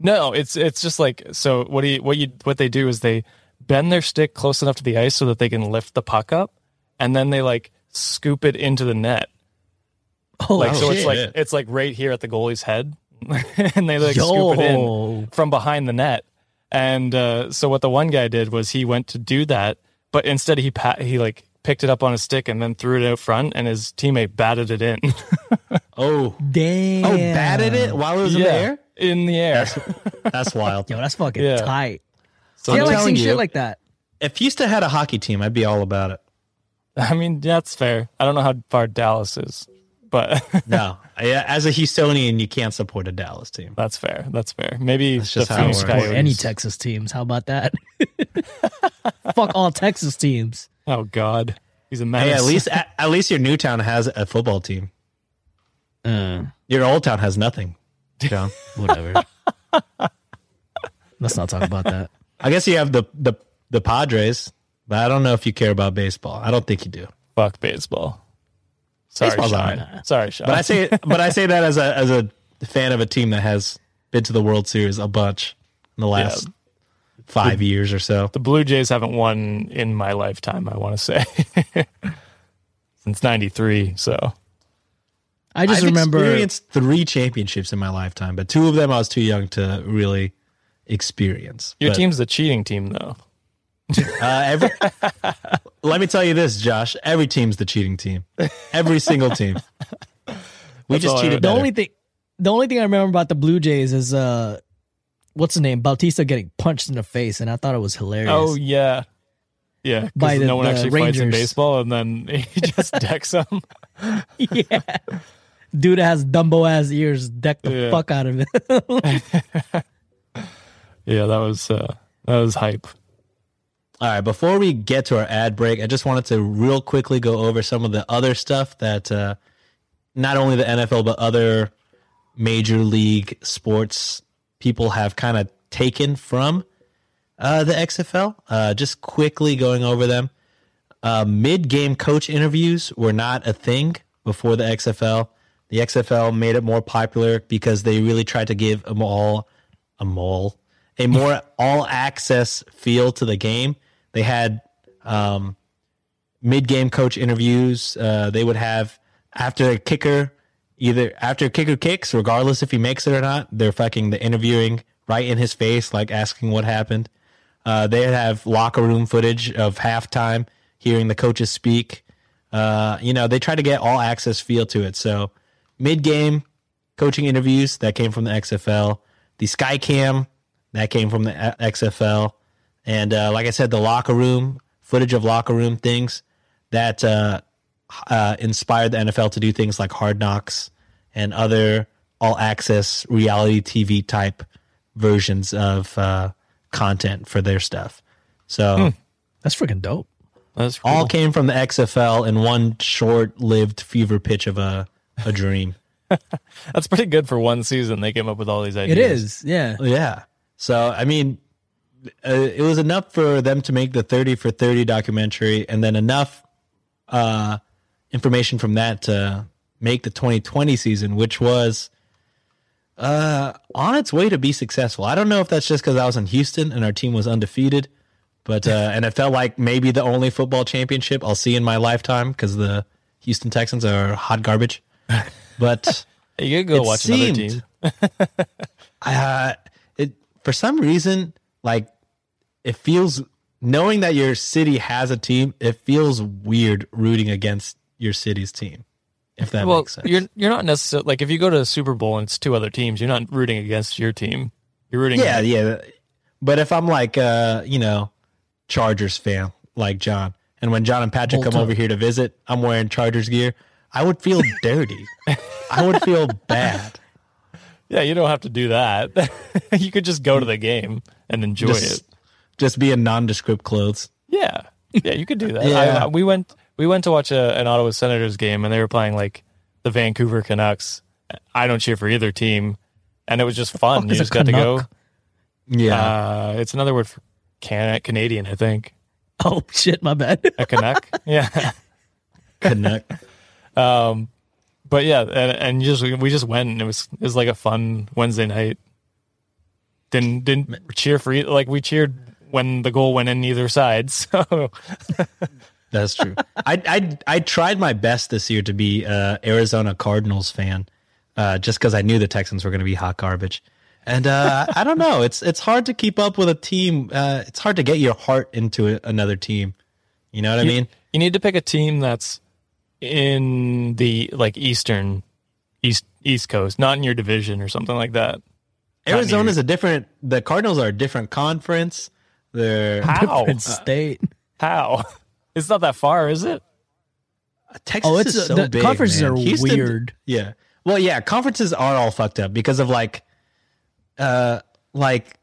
no, it's it's just like so. What do you what you what they do is they bend their stick close enough to the ice so that they can lift the puck up, and then they like scoop it into the net. Oh, Like so, it's like it's like right here at the goalie's head, and they like scoop it in from behind the net. And uh, so what the one guy did was he went to do that, but instead he pa- he like picked it up on a stick and then threw it out front, and his teammate batted it in. Oh, Damn. oh, batted it while it was in the air. in the air. That's wild. Yo, that's fucking Yeah. tight. So See, I I'm like seeing you- shit like that. If Houston had a hockey team, I'd be all about it. I mean, that's fair. I don't know how far Dallas is, but No, I- as a Houstonian, you can't support a Dallas team. that's fair. That's fair. Maybe That's just how it Phoenix works. Or Coyotes. any Texas teams. How about that? Fuck all Texas teams. Oh God, he's a menace. Hey, at least at, at least your new town has a football team. Uh, Your old town has nothing. John, whatever. Let's not talk about that. I guess you have the the the Padres, but I don't know if you care about baseball. I don't think you do. fuck baseball. Sorry, Baseball's Sean. alright. Sorry, Sean. But I say but I say that as a as a fan of a team that has been to the World Series a bunch in the last five years or so. the Blue Jays haven't won in my lifetime. I want to say since '93. So I just I've remember. experienced three championships in my lifetime, but two of them I was too young to really experience. your But, team's the cheating team, though. uh, every, let me tell you this, Josh. Every team's the cheating team. Every single team. We That's just cheated. the better. only thing, the only thing I remember about the Blue Jays is uh, what's the name? Bautista getting punched in the face, and I thought it was hilarious. Oh yeah, yeah. Because no one the actually fights in baseball, and then he just decks them. yeah. Dude that has Dumbo ass ears, deck the Yeah. fuck out of it. Yeah, that was uh, that was hype. All right, before we get to our ad break, I just wanted to real quickly go over some of the other stuff that uh, not only the NFL but other major league sports people have kind of taken from uh, the XFL. Uh, just quickly going over them. Uh, mid-game coach interviews were not a thing before the XFL. The XFL made it more popular because they really tried to give them all a mall a more all access feel to the game. They had um, mid game coach interviews. Uh, they would have after a kicker, either after a kicker kicks, regardless if he makes it or not, they're fucking the interviewing right in his face, like asking what happened. Uh, they'd have locker room footage of halftime, hearing the coaches speak. Uh, you know, they try to get all access feel to it. So mid game coaching interviews that came from the XFL, the Skycam that came from the XFL, and uh, like I said, the locker room footage of locker room things that uh, uh, inspired the NFL to do things like Hard Knocks and other all access reality TV type versions of uh, content for their stuff. So That's freaking dope. That's cool. all came from the XFL in one short lived fever pitch of a, a dream. That's pretty good for one season. They came up with all these ideas. It is, yeah. Yeah. So I mean, uh, it was enough for them to make the thirty for thirty documentary, and then enough uh, information from that to make the 2020 season, which was uh, on its way to be successful. I don't know if that's just because I was in Houston and our team was undefeated, but uh, and it felt like maybe the only football championship I'll see in my lifetime because the Houston Texans are hot garbage. But You could go watch seemed- another team. uh, it for some reason like it feels knowing that your city has a team. It feels weird rooting against your city's team. If that well, makes sense. you're you're not necessarily like if you go to a Super Bowl and it's two other teams, you're not rooting against your team. You're rooting. yeah, yeah. But if I'm like uh, you know, Chargers fan like John, and when John and Patrick come up. over here to visit, I'm wearing Chargers gear. I would feel dirty. I would feel bad. Yeah, you don't have to do that. you could just go to the game and enjoy Just, it. just be in nondescript clothes. Yeah, yeah, you could do that. Yeah. I, we went we went to watch a, an Ottawa Senators game, and they were playing like the Vancouver Canucks. I don't cheer for either team, and it was just fun. You just got to go. Yeah. Uh, it's another word for can- Canadian, I think. Oh shit, my bad. A Canuck. yeah. Canuck. Um, but yeah, and, and just we just went, and it was it was like a fun Wednesday night. Didn't didn't cheer for either, like we cheered when the goal went in either side. So That's true. I I I tried my best this year to be a Arizona Cardinals fan, uh, just because I knew the Texans were going to be hot garbage, and uh, I don't know. It's it's hard to keep up with a team. Uh, it's hard to get your heart into another team. You know what I mean? you need to pick a team that's in the like eastern east east coast, not in your division or something like that. Not Arizona's near- a different. The Cardinals are a different conference. They're How? Different state. How? It's not that far, is it? Texas Oh, it's is so the big. conferences man. are Houston- weird. Yeah. Well, yeah, conferences are all fucked up because of like, uh, like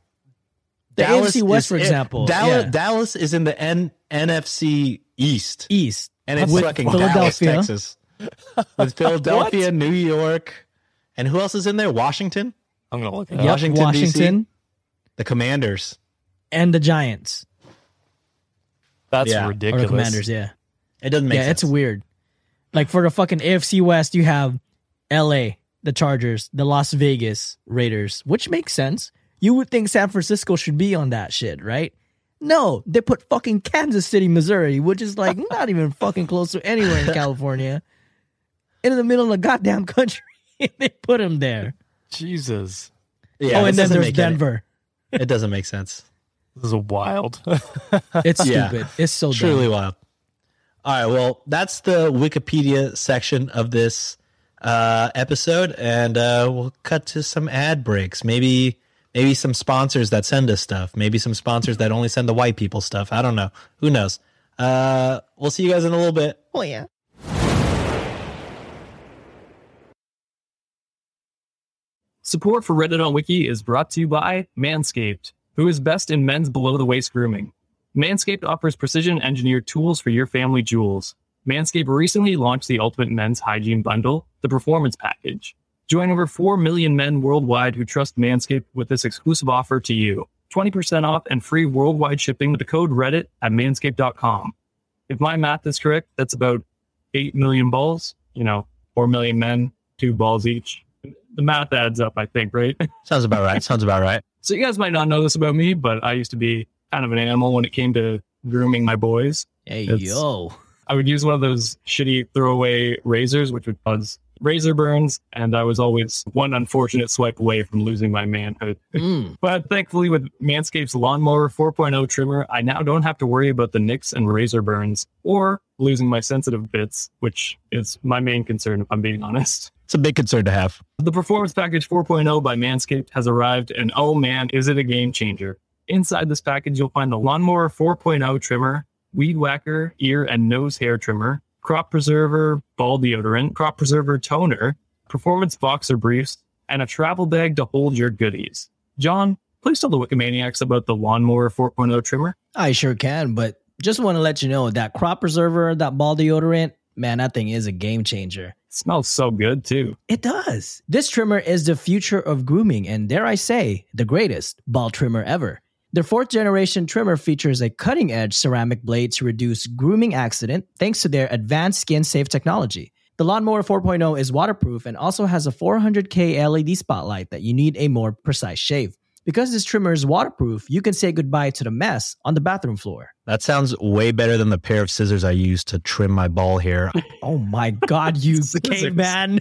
The AFC West, is- for example, Dallas, yeah. Dallas is in the N- NFC East, East. And it's With fucking Philadelphia. Dallas, Texas, with Philadelphia, New York, and who else is in there? Washington, I'm gonna look it Yep. Washington, Washington, DC? the Commanders. and the Giants That's Yeah. Or the or ridiculous. the Commanders. Yeah, It doesn't make sense. yeah, sense. it's weird. Like for the fucking AFC West, you have L.A., the Chargers, the Las Vegas Raiders, which makes sense. You would think San Francisco should be on that shit, right? No, they put fucking Kansas City, Missouri, which is like not even fucking close to anywhere in California, in the middle of the goddamn country. they put them there. Jesus, Yeah, oh, and then there's make any- Denver. It doesn't make sense. this is wild. It's Yeah. stupid. It's so Truly dumb. wild. All right, well, that's the Wikipedia section of this uh, episode, and uh, we'll cut to some ad breaks. Maybe, maybe some sponsors that send us stuff. Maybe some sponsors that only send the white people stuff. I don't know. Who knows? Uh, we'll see you guys in a little bit. Oh yeah. Support for Reddit on Wiki is brought to you by Manscaped, who is best in men's below the waist grooming. Manscaped offers precision engineered tools for your family jewels. Manscaped recently launched the Ultimate Men's Hygiene Bundle, the Performance Package. Join over 4 million men worldwide who trust Manscaped with this exclusive offer to you 20% off and free worldwide shipping with the code Reddit at manscaped.com. If my math is correct, that's about 8 million balls, you know, 4 million men, two balls each. The math adds up, I think, right? Sounds about right. Sounds about right. So you guys might not know this about me, but I used to be kind of an animal when it came to grooming my boys. Hey It's- yo. I would use one of those shitty throwaway razors, which would cause razor burns, and I was always one unfortunate swipe away from losing my manhood. Mm. But thankfully, with Manscaped's Lawnmower 4.0 trimmer, I now don't have to worry about the nicks and razor burns or losing my sensitive bits, which is my main concern, if I'm being honest. It's a big concern to have. The Performance Package 4.0 by Manscaped has arrived, and oh man, is it a game changer! Inside this package, you'll find the Lawnmower 4.0 trimmer, Weed Whacker ear and nose hair trimmer, Crop Preserver ball deodorant, Crop Preserver toner, Performance boxer briefs, and a travel bag to hold your goodies. John, please tell the Wikimaniacs about the Lawnmower 4.0 trimmer. I sure can, but just want to let you know that crop preserver, that ball deodorant, man, that thing is a game changer. It smells so good too. It does. This trimmer is the future of grooming, and dare I say, the greatest ball trimmer ever. Their fourth generation trimmer features a cutting edge ceramic blade to reduce grooming accident thanks to their advanced skin safe technology. The Lawnmower 4.0 is waterproof and also has a 400K LED spotlight that you need a more precise shave. Because this trimmer is waterproof, you can say goodbye to the mess on the bathroom floor. That sounds way better than the pair of scissors I used to trim my ball hair. Oh my God, you Scissors. caveman.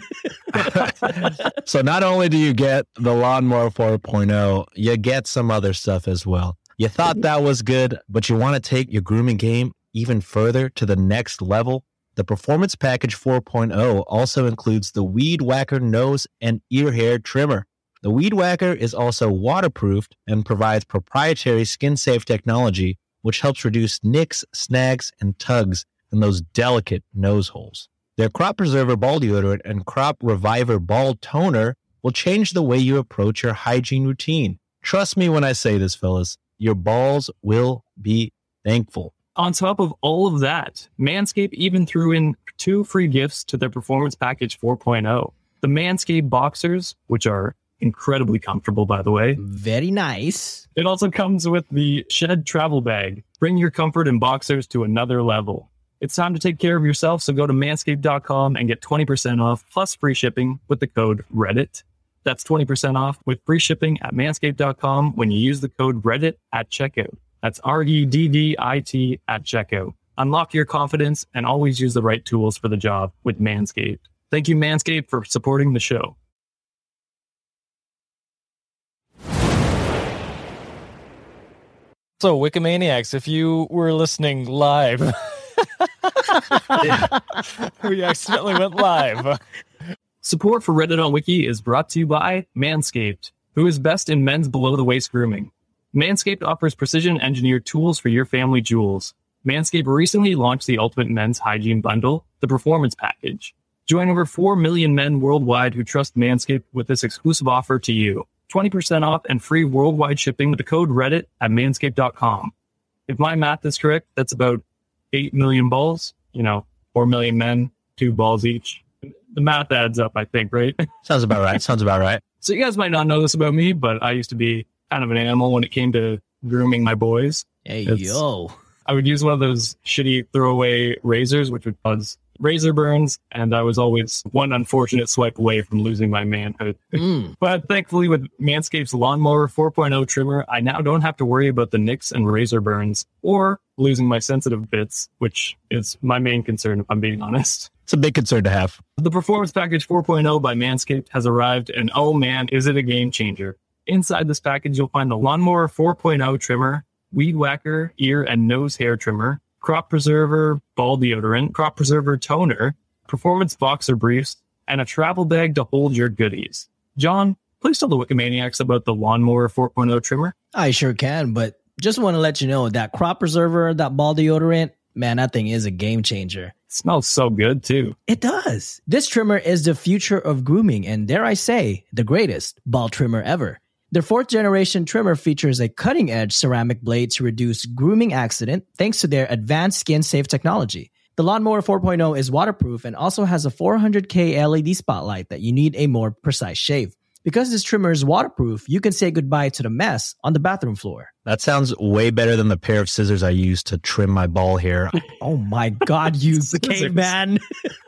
so not only do you get the lawnmower 4.0 you get some other stuff as well you thought that was good but you want to take your grooming game even further to the next level the performance package 4.0 also includes the weed whacker nose and ear hair trimmer the weed whacker is also waterproofed and provides proprietary skin safe technology which helps reduce nicks snags and tugs in those delicate nose holes their Crop Preserver Ball Deodorant and Crop Reviver Ball Toner will change the way you approach your hygiene routine. Trust me when I say this, fellas, your balls will be thankful. On top of all of that, Manscaped even threw in two free gifts to their Performance Package 4.0. The Manscaped Boxers, which are incredibly comfortable, by the way. Very nice. It also comes with the Shed Travel Bag. Bring your comfort in boxers to another level. It's time to take care of yourself, so go to manscaped.com and get 20% off plus free shipping with the code REDDIT. That's 20% off with free shipping at manscaped.com when you use the code REDDIT at checkout. That's R E D D I T at checkout. Unlock your confidence and always use the right tools for the job with Manscaped. Thank you, Manscaped, for supporting the show. So, Wikimaniacs, if you were listening live, we accidentally went live. Support for Reddit on Wiki is brought to you by Manscaped, who is best in men's below the waist grooming. Manscaped offers precision engineered tools for your family jewels. Manscaped recently launched the Ultimate Men's Hygiene Bundle, the Performance Package. Join over 4 million men worldwide who trust Manscaped with this exclusive offer to you 20% off and free worldwide shipping with the code Reddit at manscaped.com. If my math is correct, that's about 8 million balls, you know, 4 million men, two balls each. The math adds up, I think, right? Sounds about right. Sounds about right. So you guys might not know this about me, but I used to be kind of an animal when it came to grooming my boys. Hey, It's- yo. I would use one of those shitty throwaway razors, which would cause razor burns, and I was always one unfortunate swipe away from losing my manhood. Mm. But thankfully, with Manscaped's Lawnmower 4.0 trimmer, I now don't have to worry about the nicks and razor burns or losing my sensitive bits, which is my main concern, if I'm being honest. It's a big concern to have. The Performance Package 4.0 by Manscaped has arrived, and oh man, is it a game changer! Inside this package, you'll find the Lawnmower 4.0 trimmer, Weed Whacker ear and nose hair trimmer, Crop Preserver ball deodorant, Crop Preserver toner, Performance boxer briefs, and a travel bag to hold your goodies. John, please tell the Wikimaniacs about the Lawnmower 4.0 trimmer. I sure can, but just want to let you know that crop preserver, that ball deodorant, man, that thing is a game changer. It smells so good too. It does. This trimmer is the future of grooming and dare I say, the greatest ball trimmer ever. Their fourth generation trimmer features a cutting edge ceramic blade to reduce grooming accident thanks to their advanced skin safe technology. The Lawnmower 4.0 is waterproof and also has a 400K LED spotlight that you need a more precise shave. Because this trimmer is waterproof, you can say goodbye to the mess on the bathroom floor. That sounds way better than the pair of scissors I used to trim my ball hair. Oh my god, you Scissors. caveman.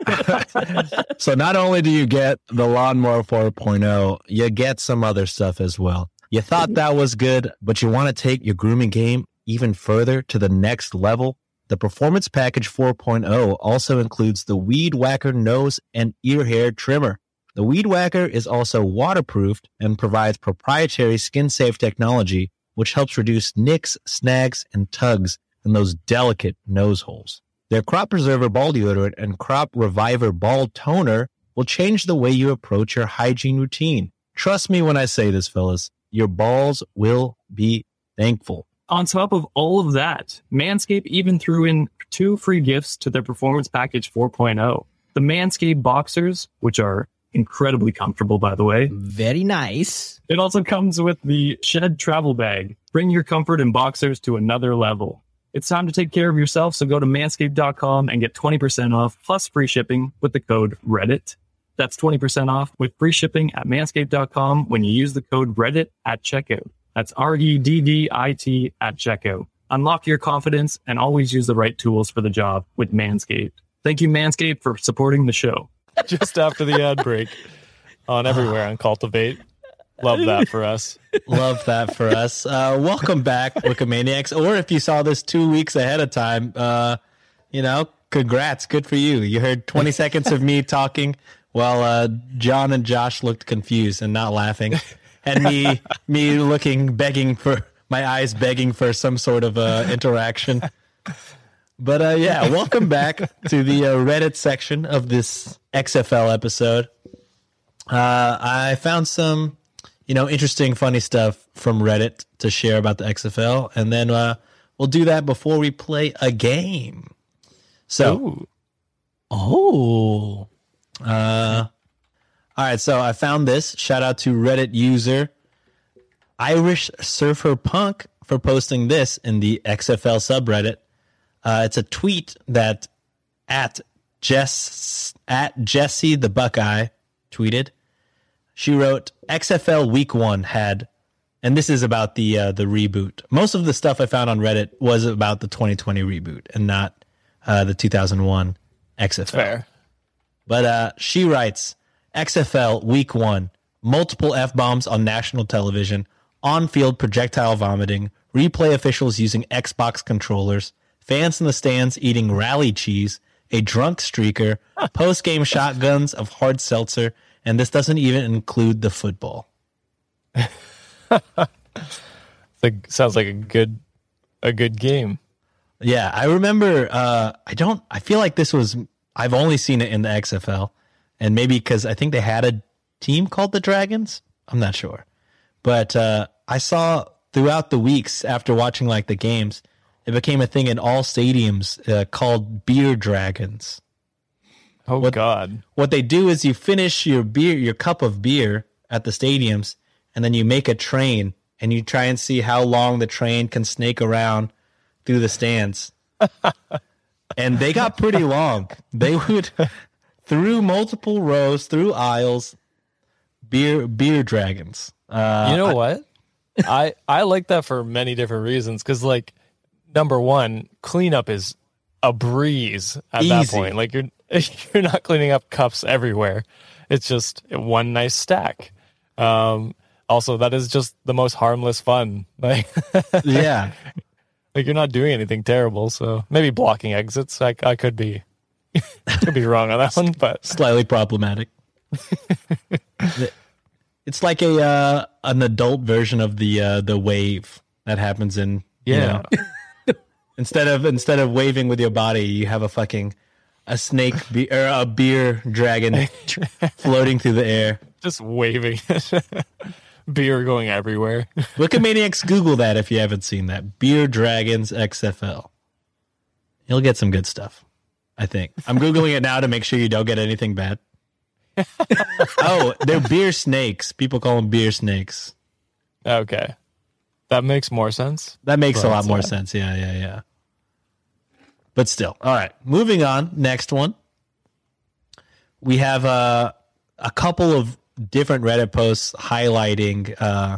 so not only do you get the lawnmower 4.0, you get some other stuff as well. You thought that was good, but you want to take your grooming game even further to the next level? The Performance Package 4.0 also includes the Weed Whacker nose and ear hair trimmer. The Weed Whacker is also waterproofed and provides proprietary skin safe technology, which helps reduce nicks, snags, and tugs in those delicate nose holes. Their Crop Preserver Ball Deodorant and Crop Reviver Ball Toner will change the way you approach your hygiene routine. Trust me when I say this, fellas, your balls will be thankful. On top of all of that, Manscaped even threw in two free gifts to their Performance Package 4.0. The Manscaped Boxers, which are incredibly comfortable, by the way. Very nice. It also comes with the Shed Travel Bag. Bring your comfort in boxers to another level. It's time to take care of yourself, so go to manscaped.com and get 20% off plus free shipping with the code REDDIT. That's 20% off with free shipping at manscaped.com when you use the code REDDIT at checkout. That's R E D D I T at checkout. Unlock your confidence and always use the right tools for the job with Manscaped. Thank you, Manscaped, for supporting the show. Just after the ad break on everywhere on Cultivate. Love that for us. Love that for us. Uh, welcome back, Wikimaniacs. Or if you saw this two weeks ahead of time, uh, you know, congrats. Good for you. You heard 20 seconds of me talking while uh, John and Josh looked confused and not laughing. And me, me looking, begging for my eyes, begging for some sort of uh, interaction. But uh, yeah, welcome back to the uh, Reddit section of this XFL episode. Uh, I found some, you know, interesting, funny stuff from Reddit to share about the XFL, and then uh, we'll do that before we play a game. So, Ooh. Oh. uh, All right, so I found this. Shout out to Reddit user Irish Surfer Punk for posting this in the XFL subreddit. Uh, it's a tweet that at Jess at Jesse the Buckeye tweeted. She wrote XFL Week One had, and this is about the uh, the reboot. Most of the stuff I found on Reddit was about the 2020 reboot and not uh, the 2001 XFL. Fair. But uh, she writes XFL Week One, multiple f bombs on national television, on field projectile vomiting, replay officials using Xbox controllers, fans in the stands eating rally cheese, a drunk streaker, post game shotguns of hard seltzer, and this doesn't even include the football. Like, sounds like a good a good game. Yeah, I remember. Uh, I don't. I feel like this was. I've only seen it in the XFL, and maybe because I think they had a team called the Dragons. I'm not sure, but uh, I saw throughout the weeks after watching like the games, it became a thing in all stadiums uh, called Beer Dragons. Oh What- God. What they do is you finish your beer, your cup of beer at the stadiums, and then you make a train and you try and see how long the train can snake around through the stands. and they got pretty long. They would through multiple rows, through aisles, beer beer dragons. Uh, you know what? I I like that for many different reasons. Because like, number one, cleanup is a breeze at that point. Like you're you're not cleaning up cups everywhere. It's just one nice stack. Um, also, that is just the most harmless fun. Like, yeah, like you're not doing anything terrible. So maybe blocking exits. I I could be could be wrong on that one, but slightly problematic. it's like a uh, an adult version of the uh, the wave that happens in you yeah. know, instead of instead of waving with your body, you have a fucking a snake be- or a beer dragon floating through the air. just waving. Beer going everywhere. Wikimaniacs, Google that if you haven't seen that. Beer Dragons XFL. You'll get some good stuff. I think. I'm googling it now to make sure you don't get anything bad. oh, they're beer snakes. People call them beer snakes. Okay. That makes more sense. That makes a lot more sense. Yeah, yeah, yeah. But still, all right. Moving on. Next one. We have uh, a couple of different Reddit posts highlighting uh,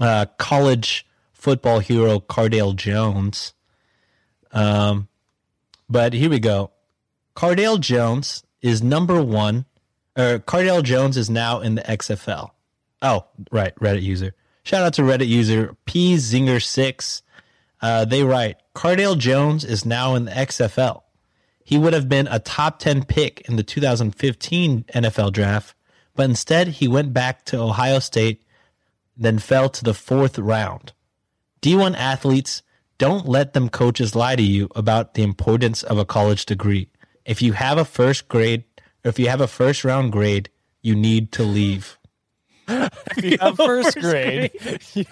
uh, college football hero Cardale Jones. Um, but here we go. Cardale Jones is number one, or Cardale Jones is now in the XFL. Oh, right, Reddit user. Shout out to Reddit user P Zinger6. Uh, they write Cardale Jones is now in the XFL. He would have been a top 10 pick in the 2015 NFL draft, but instead he went back to Ohio State, then fell to the fourth round. D1 athletes, don't let them coaches lie to you about the importance of a college degree. If you have a first grade, or if you have a first round grade, you need to leave. Yeah, first grade.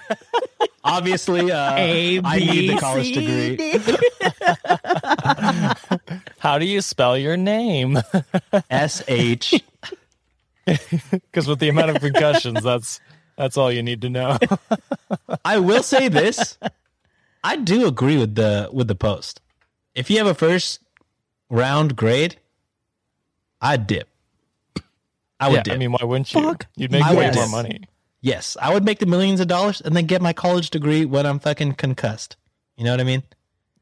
Obviously, uh, A, I need the college C, degree. D. How do you spell your name? S H. Because with the amount of concussions, that's that's all you need to know. I will say this. I do agree with the with the post. If you have a first round grade, I'd dip. I would yeah, dip. I mean, why wouldn't you? Fuck You'd make I way more money. yes, I would make the millions of dollars and then get my college degree when I'm fucking concussed. You know what I mean?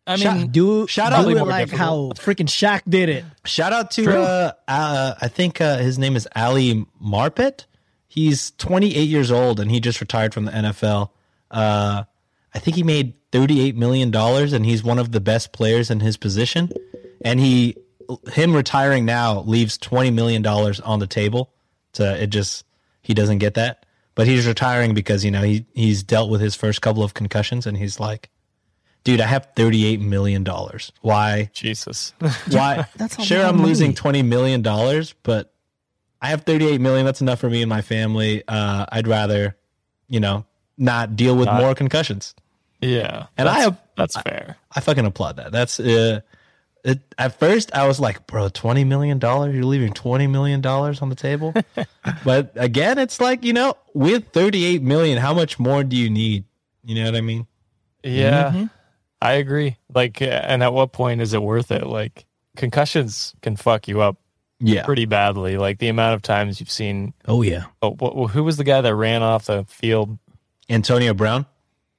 I Shout- mean, Do Shout do out- it more like how freaking Shaq did it. Shout out to uh, uh I think uh, his name is Ali Marpet. He's 28 years old and he just retired from the NFL. Uh I think he made 38 million dollars and he's one of the best players in his position. And he him retiring now leaves 20 million dollars on the table. To it just he doesn't get that. But he's retiring because you know he he's dealt with his first couple of concussions and he's like dude, I have 38 million dollars. Why Jesus. why? That's sure. I'm losing twenty million dollars, but I have thirty eight million. That's enough for me and my family. Uh, I'd rather, you know, not deal with Not- more concussions. Yeah, And I that's, have- that's fair. I fucking applaud that. That's uh, It, at first, I was like, bro, twenty million dollars. You're leaving twenty million dollars on the table. but again, it's like you know, with thirty-eight million, how much more do you need? You know what I mean? Yeah, mm-hmm. I agree. Like, and at what point is it worth it? Like, concussions can fuck you up Yeah. pretty badly. Like the amount of times you've seen. Oh yeah. Oh, wh- who was the guy that ran off the field? Antonio Brown.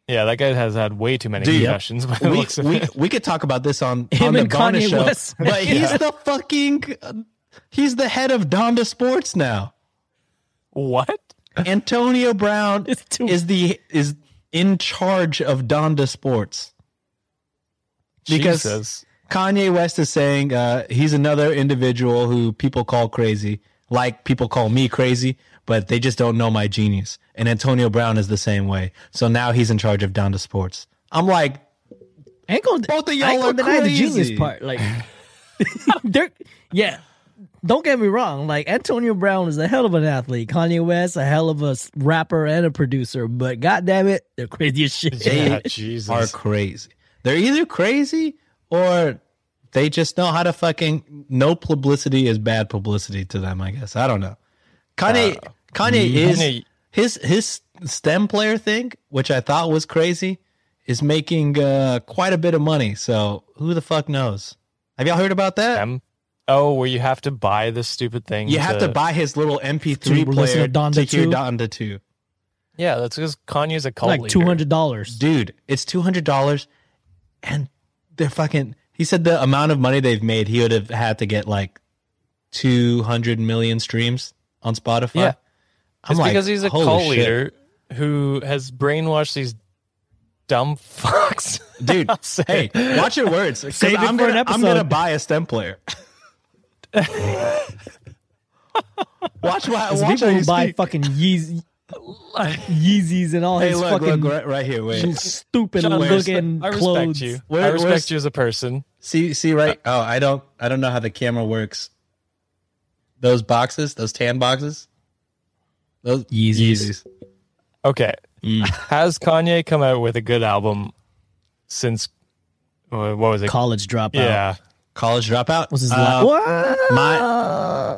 Yeah, that guy has had way too many Dude, concussions. by the we, looks we, we could talk about this on, Him on the and Kanye show, West. but he's the fucking he's the head of Donda Sports now. what? Antonio Brown too- is the is in charge of Donda Sports because Jesus. Kanye West is saying uh, he's another individual who people call crazy, like people call me crazy, but they just don't know my genius. And Antonio Brown is the same way. So now he's in charge of Donda Sports. I'm like, I ain't gonna, Both of y'all I ain't gonna are deny the genius part. Like, they're, yeah. Don't get me wrong. Like Antonio Brown is a hell of an athlete. Kanye West, a hell of a rapper and a producer. But goddamn it, they're crazy as shit. They Jesus. are crazy. They're either crazy or they just know how to fucking no publicity is bad publicity to them, I guess. I don't know. Kanye uh, Kanye is Kanye- his his stem player thing, which I thought was crazy, is making uh, quite a bit of money. So who the fuck knows? Have y'all heard about that? Them? Oh, where you have to buy this stupid thing. You have to buy his little MP3 To player to Donda to hear Donda 2. Yeah, that's because Kanye's a cult like leader. two hundred dollars. dude it's $200 and they're fucking he said the amount of money they've made he would have had to get like 200 million streams on spotify Yeah. It's like because he's a cult shit. leader who has brainwashed these dumb fucks. dude say hey watch your words. Save it I'm, for gonna, I'm gonna buy a stem player watch what watch people buy fucking Yeez, Yeezys and all hey his look fucking look right, right here wait stupid Sean, looking I respect clothes. you. Where- I respect you as a person. see see right oh i don't i don't know how the camera works those boxes those tan boxes those Yeezys. Okay. Mm. Has Kanye come out with a good album since uh, what was it? College dropout. yeah. college dropout Was his Uh, la- what? my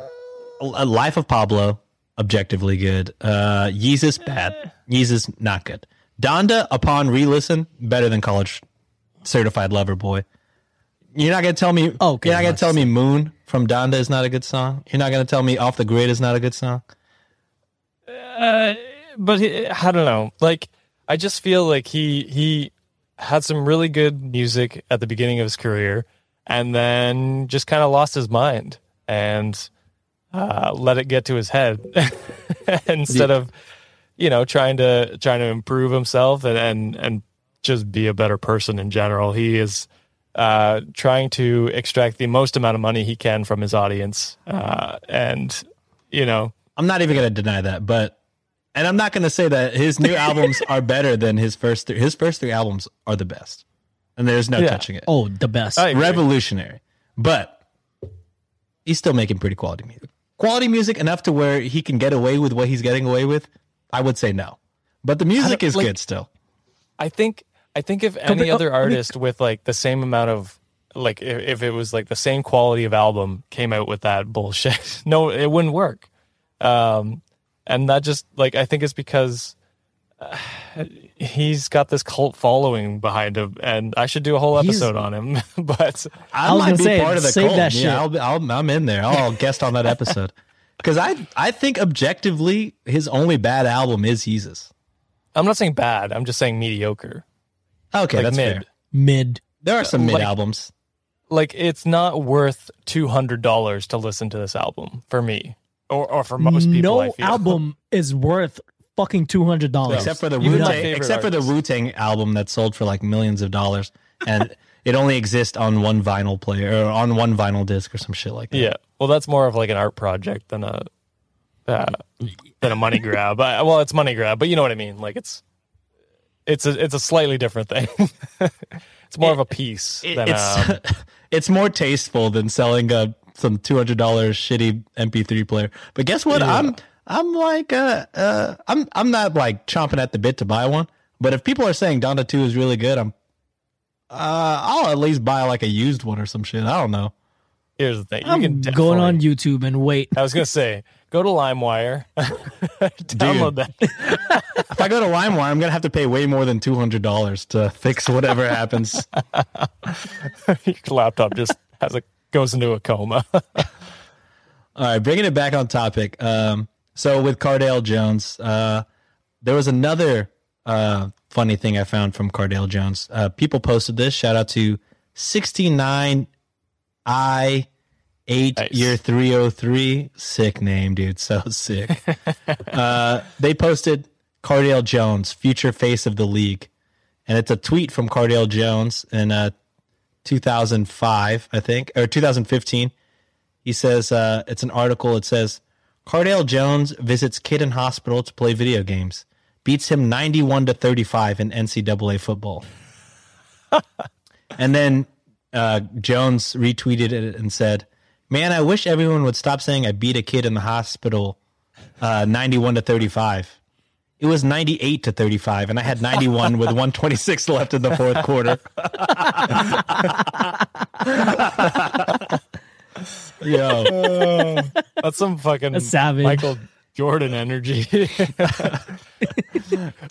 a life of pablo objectively good uh yeezus bad yeezus not good donda upon re-listen better than college certified lover boy you're not gonna tell me Okay, you're not gonna tell me moon from donda is not a good song you're not gonna tell me off the grid is not a good song but he, I don't know. Like I just feel like he he had some really good music at the beginning of his career, and then just kind of lost his mind and uh, let it get to his head instead of you know trying to trying to improve himself and and and just be a better person in general. He is uh, trying to extract the most amount of money he can from his audience, uh, and you know i'm not even gonna deny that but and i'm not gonna say that his new albums are better than his first three his first three albums are the best and there's no Yeah. touching it oh, the best. I revolutionary. But he's still making pretty quality music. Quality music enough to where he can get away with what he's getting away with? I would say no. But the music is like- good still. I think I think if any Compa- other oh, artist with like the same amount of like if, if it was like the same quality of album came out with that bullshit, no, it wouldn't work. Um, and that just like I think it's because uh, he's got this cult following behind him, and I should do a whole He's- episode on him. but I, was might be say, part of the cult. that shit. Yeah, I'll, I'll, I'm in there. I'll guest on that episode. Because I, I think objectively, his only bad album is Yeezus. I'm not saying bad. I'm just saying mediocre. Okay, Like that's mid. fair. Mid. There are some mid Like- albums. Like it's not worth two hundred dollars to listen to this album for me, or or for most people. no I feel. album is worth fucking two hundred dollars. except for the Even Wu Tang, favorite except for the. Wu Tang album that sold for like millions of dollars, and it only exists on one vinyl player or on one vinyl disc or some shit like that. Yeah. Well, that's more of like an art project than a uh, than a money grab. I, well, it's money grab, but you know what I mean. Like it's it's a it's a slightly different thing. it's more of a piece It- than it's um, it's more tasteful than selling a some two hundred dollars shitty MP3 player. But guess what? I'm I'm like uh uh I'm I'm not like chomping at the bit to buy one. But if people are saying Donda Two is really good, I'm Uh, I'll at least buy like a used one or some shit. I don't know. Here's the thing. You I'm can going on YouTube and wait. I was gonna say, go to LimeWire, download that. If I go to LimeWire, I'm gonna have to pay way more than two hundred dollars to fix whatever happens. Your laptop just has a goes into a coma. All right, bringing it back on topic. Um, so with Cardale Jones, uh, there was another uh, funny thing I found from Cardale Jones. Uh, people posted this. Shout out to 69 I eight Nice. year 303. Sick name, dude. So sick. uh, they posted Cardale Jones, future face of the league. And it's a tweet from Cardale Jones And uh, 2005, I think, or 2015. He says uh, it's an article. It says Cardale Jones visits kid in hospital to play video games, beats him 91 to 35 in NCAA football. and then uh, Jones retweeted it and said, "Man, I wish everyone would stop saying I beat a kid in the hospital, uh, 91 to 35." It was 98 to 35, and I had 91 with 126 left in the fourth quarter. Yo, That's some fucking A savage. Michael Jordan energy.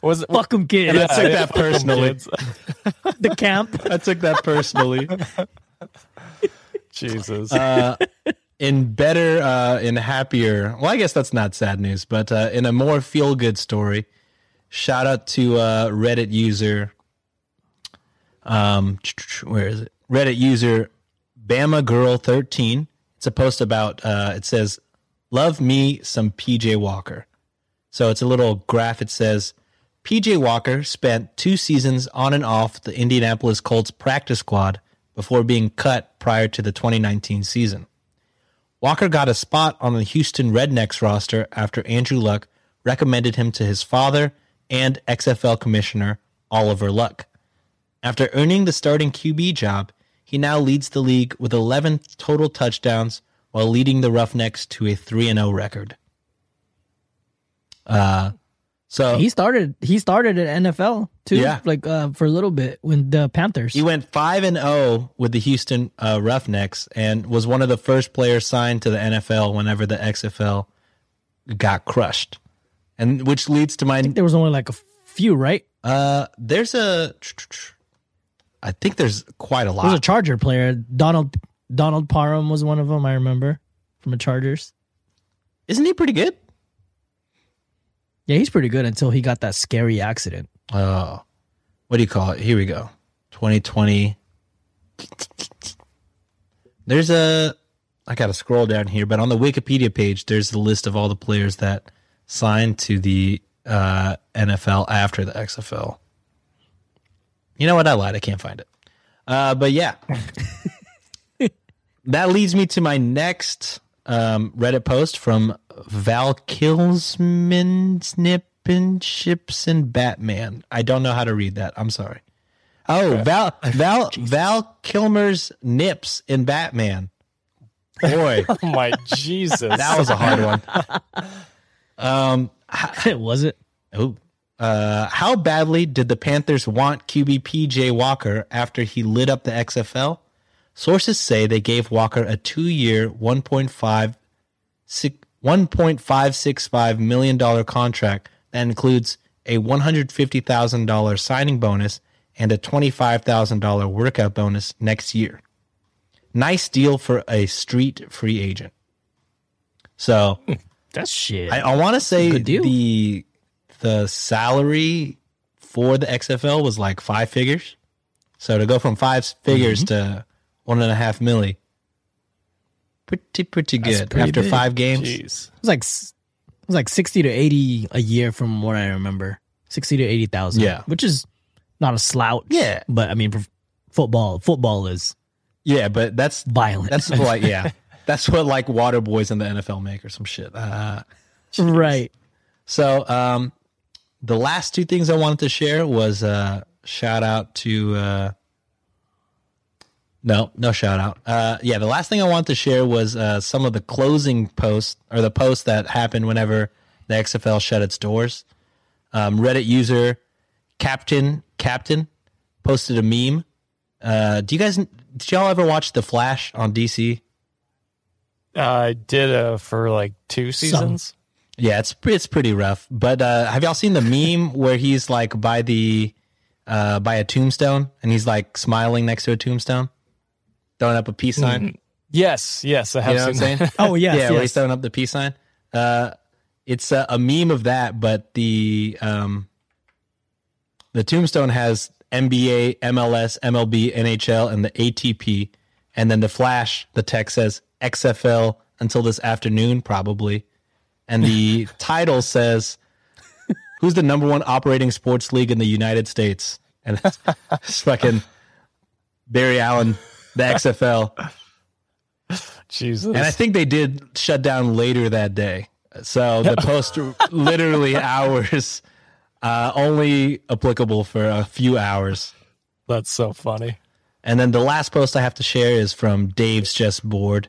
Was it? Fuck 'em kids. I took that personally. the camp. I took that personally. Jesus. Uh, in better, uh, in happier. Well, I guess that's not sad news, but uh, in a more feel good story, shout out to uh, Reddit user. Um, where is it? Reddit user Bama Girl thirteen. It's a post about. Uh, it says, "Love me some PJ Walker." So it's a little graph. It says, PJ Walker spent two seasons on and off the Indianapolis Colts practice squad before being cut prior to the 2019 season. Walker got a spot on the Houston Roughnecks roster after Andrew Luck recommended him to his father and XFL commissioner Oliver Luck. After earning the starting QB job, he now leads the league with 11 total touchdowns while leading the Roughnecks to a 3 0 record. Uh, so He started. He started at NFL too. Yeah. like uh, for a little bit with the Panthers. He went five and zero with the Houston uh, Roughnecks, and was one of the first players signed to the NFL whenever the XFL got crushed, and which leads to my. there was only like a few, right? Uh, there's a. I think there's quite a lot. There's a. Charger player. Donald Donald Parham was one of them. I remember from the Chargers. Isn't he pretty good? Yeah, he's pretty good until he got that scary accident. Oh, what do you call it? Here we go. 2020. There's a. I got to scroll down here, but on the Wikipedia page, there's the list of all the players that signed to the uh, NFL after the XFL. You know what? I lied. I can't find it. Uh, but yeah, that leads me to my next um, Reddit post from Val Kilsman Snippinships and ships and Batman. I don't know how to read that. I'm sorry. Oh, Val Val Val Kilmer's nips in Batman. Boy, oh my Jesus. that was a hard one. Um, was it? Oh. Uh, how badly did the Panthers want QB PJ Walker after he lit up the XFL? Sources say they gave Walker a two-year, 1.5 six- $1.565 million contract that includes a $150,000 signing bonus and a $25,000 workout bonus next year. Nice deal for a street free agent. So That's shit. I, I want to say the the salary for the XFL was like five figures. So to go from five figures Mm-hmm. to one and a half milli, pretty pretty good pretty after big. five games. Jeez. It was like it was like sixty to eighty a year from what I remember. Sixty to eighty thousand. Yeah. which is not a slouch. Yeah. but I mean, football, football is Yeah, but that's violent. that's like yeah, that's what like water boys in the NFL make or some shit. Uh, right. So, um, the last two things I wanted to share was uh, shout out to. Uh, no, no shout out. Uh, yeah, the last thing I wanted to share was uh, some of the closing posts or the posts that happened whenever the XFL shut its doors. Um, Reddit user Captain Captain posted a meme Uh, do you guys did y'all ever watch The Flash on DC? I did uh, for like two seasons. Yeah, it's it's pretty rough. But uh, have y'all seen the meme where he's like by the uh, by a tombstone and he's like smiling next to a tombstone, throwing up a peace sign? Yes, yes, I have You know what I'm seen saying? Oh yes, yeah, where he's throwing up the peace sign. Uh, it's a, a meme of that, but the um, the tombstone has NBA, MLS, MLB, NHL, and the ATP, and then the flash. The text says XFL until this afternoon, probably, and the title says, "Who's the number one operating sports league in the United States?" And it's, it's fucking Barry Allen, the XFL. Jesus. And I think they did shut down later that day. So the post literally hours, uh, only applicable for a few hours. That's so funny. And then the last post I have to share is from Dave's Just Board.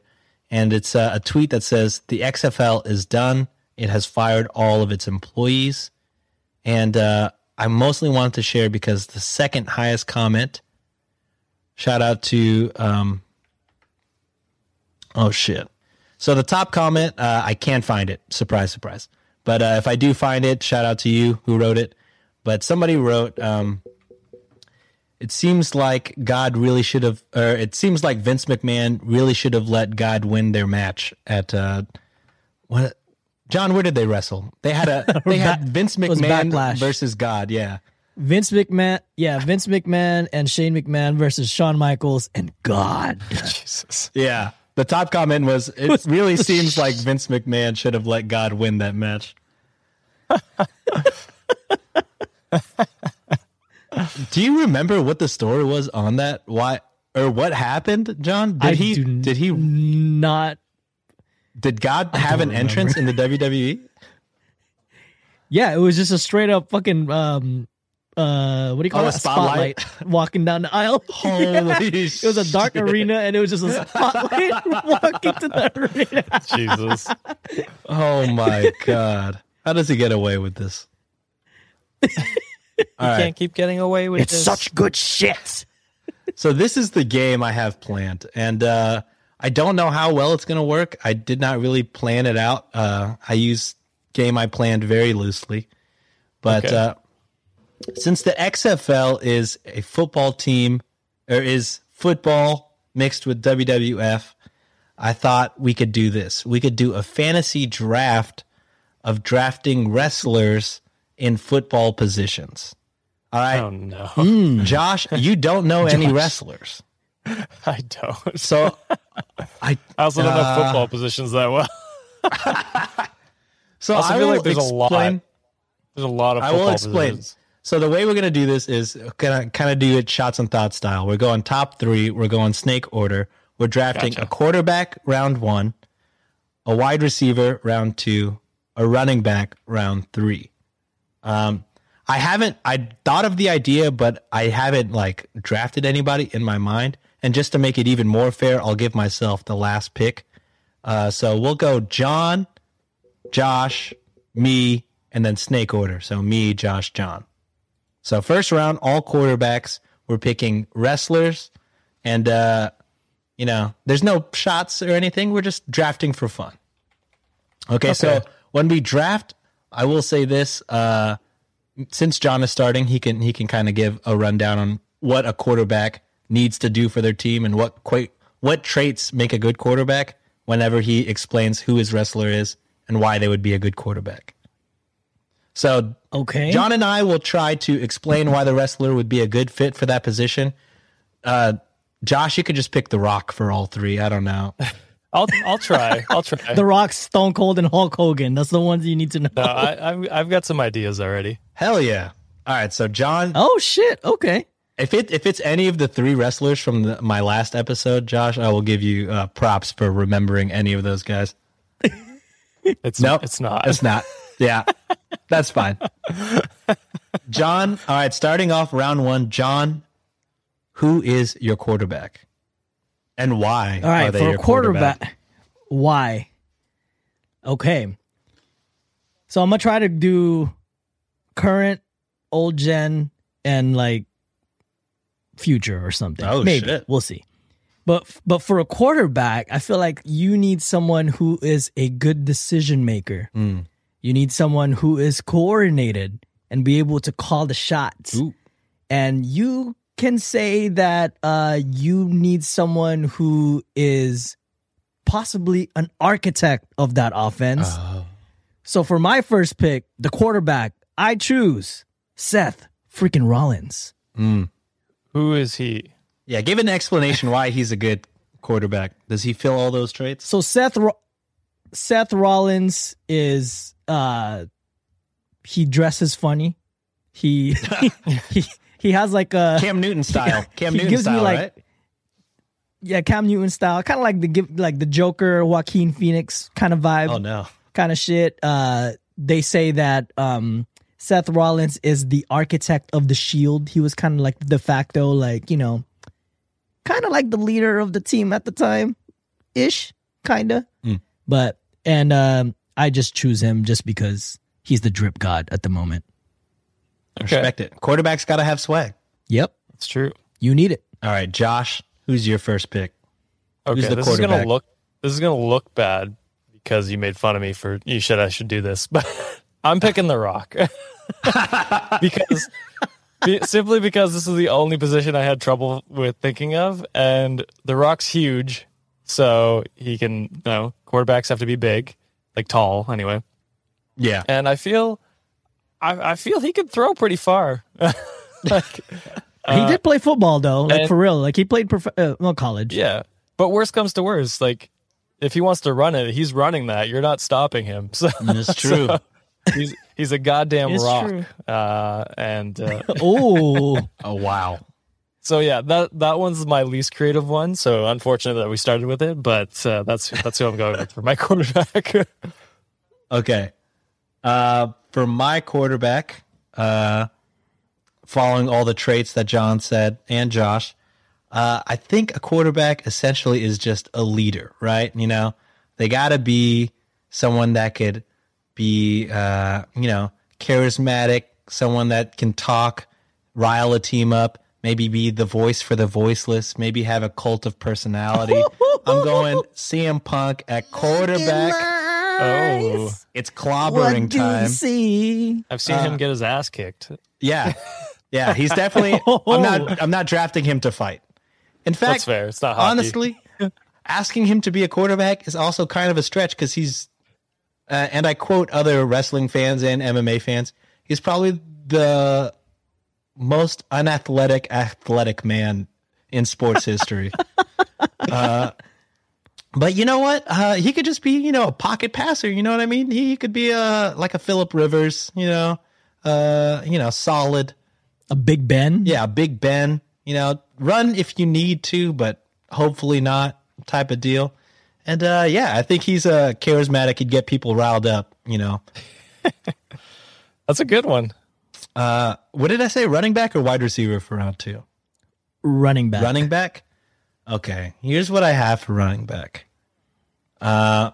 And it's uh, a tweet that says The XFL is done. It has fired all of its employees. And uh, I mostly wanted to share because the second highest comment, shout out to, um, oh shit. So the top comment, uh, I can't find it. Surprise, surprise. But uh, if I do find it, shout out to you who wrote it. But somebody wrote, um, it seems like God really should have, or it seems like Vince McMahon really should have let God win their match at uh, what? John, where did they wrestle? They had a they had Vince McMahon versus God. Yeah, Vince McMahon, yeah, Vince McMahon and Shane McMahon versus Shawn Michaels and God. Jesus. yeah. The top comment was, "It really seems like Vince McMahon should have let God win that match." Do you remember what the story was on that? Why or what happened, John? Did I he do did he Not, did God have an don't entrance in the? WWE? yeah, it was just a straight up fucking um uh what do you call Oh, a it? spotlight? walking down the aisle. Holy It was a dark shit. arena and it was just a spotlight walking to the arena. Jesus. Oh my god! How does he get away with this? All right. Can't keep getting away with It's this. such good shit. So this is the game I have planned, and uh, I don't know how well it's going to work. I did not really plan it out. Uh, I use game I planned very loosely, but Okay. uh, since the XFL is a football team or is football mixed with WWF, I thought we could do this. We could do a fantasy draft of drafting wrestlers in football positions. All right. Oh no, Hmm. Josh, you don't know any wrestlers. I don't. So I I also don't know Uh, football positions that well. so I feel like there's a lot. explain. There's a lot of I football will explain. positions. So the way we're gonna do this is gonna kind of do it shots and thoughts style. We're going top three. We're going snake order. We're drafting Gotcha. a quarterback round one, a wide receiver round two, a running back round three. Um, I haven't. I thought of the idea, but I haven't like drafted anybody in my mind. And just to make it even more fair, I'll give myself the last pick. Uh, so we'll go John, Josh, me, and then snake order. So me, Josh, John. So first round, all quarterbacks. We're picking wrestlers, and uh, you know, there's no shots or anything. We're just drafting for fun. Okay, so when we draft, I will say this: uh, since John is starting, he can he can kind of give a rundown on what a quarterback needs to do for their team and what quite what traits make a good quarterback. Whenever he explains who his wrestler is and why they would be a good quarterback. So Okay. John and I will try to explain why the wrestler would be a good fit for that position. Uh, Josh, you could just pick The Rock for all three. I don't know. I'll I'll try. I'll try. The Rock, Stone Cold, and Hulk Hogan. That's the ones you need to know. no, I, I've I've got some ideas already. Hell yeah! All right, so John, Oh shit. Okay. if it if it's any of the three wrestlers from the, my last episode, Josh, I will give you uh, props for remembering any of those guys. It's Nope, it's not. It's not. Yeah, that's fine. John, all right. Starting off round one, John, who is your quarterback, and why? All right, are they For your a quarterback, why? Okay. So I'm gonna try to do current, old gen, and like future or something. Oh, Maybe shit. we'll see. But but for a quarterback, I feel like you need someone who is a good decision maker. Hmm. You need someone who is coordinated and be able to call the shots. Ooh. And you can say that uh, you need someone who is possibly an architect of that offense. Oh. So for my first pick, the quarterback, I choose Seth freaking Rollins. Who is he? Yeah, give an explanation why he's a good quarterback. Does he fill all those traits? So Seth Ro- Seth Rollins is uh he dresses funny. He he he has like a Cam Newton style. Cam Newton gives me, style, like, right? yeah, Cam Newton style, kind of like the give like the Joker, Joaquin Phoenix kind of vibe. Oh no. kind of shit. Uh, they say that um, Seth Rollins is the architect of the Shield. He was kind of like de facto, like you know, kind of like the leader of the team at the time, ish, kind of. Mm. But and um, I just choose him just because he's the drip god at the moment. Respect it. Quarterback's got to have swag. Yep, It's true. you need it. All right, Josh, who's your first pick? Okay, the this is gonna look this is gonna look bad because you made fun of me for you said I should do this, but I'm picking the Rock because be- simply because this is the only position I had trouble with thinking of, and the Rock's huge, so he can. You know, quarterbacks have to be big, like tall, anyway. Yeah. And I feel, I, I feel he could throw pretty far. like, he did play football though, like and- for real. Like he played prof- uh, well college. Yeah. But worst comes to worst, like if he wants to run it, he's running that. You're not stopping him. So That's true. so he's he's a goddamn It's rock. true. Uh, and uh, Oh, oh wow. So yeah, that that one's my least creative one. So unfortunate that we started with it, but uh, that's that's who I'm going with for my quarterback. Okay. Uh, for my quarterback, uh, following all the traits that John said and Josh, uh, I think a quarterback essentially is just a leader, right? You know, they got to be someone that could be, uh, you know, charismatic, someone that can talk, rile a team up, maybe be the voice for the voiceless, maybe have a cult of personality. I'm going CM Punk at quarterback. oh, It's what clobbering do you time. see? I've seen him get his ass kicked. Yeah. Yeah, he's definitely I'm not I'm not drafting him to fight. In fact, That's fair. It's not hockey. honestly, asking him to be a quarterback is also kind of a stretch cuz he's uh, and I quote other wrestling fans and MMA fans, he's probably the most unathletic athletic man in sports history. uh, but you know what? Uh, he could just be, you know, a pocket passer. You know what I mean? He could be a like a Philip Rivers. You know, uh, you know, solid. A Big Ben? Yeah, Big Ben. You know, run if you need to, but hopefully not type of deal. And uh, yeah, I think he's a uh, charismatic. He'd get people riled up. You know, That's a good one. Uh, what did I say? Running back or wide receiver for round two? Running back. Running back. Okay, here's what I have for running back. Uh,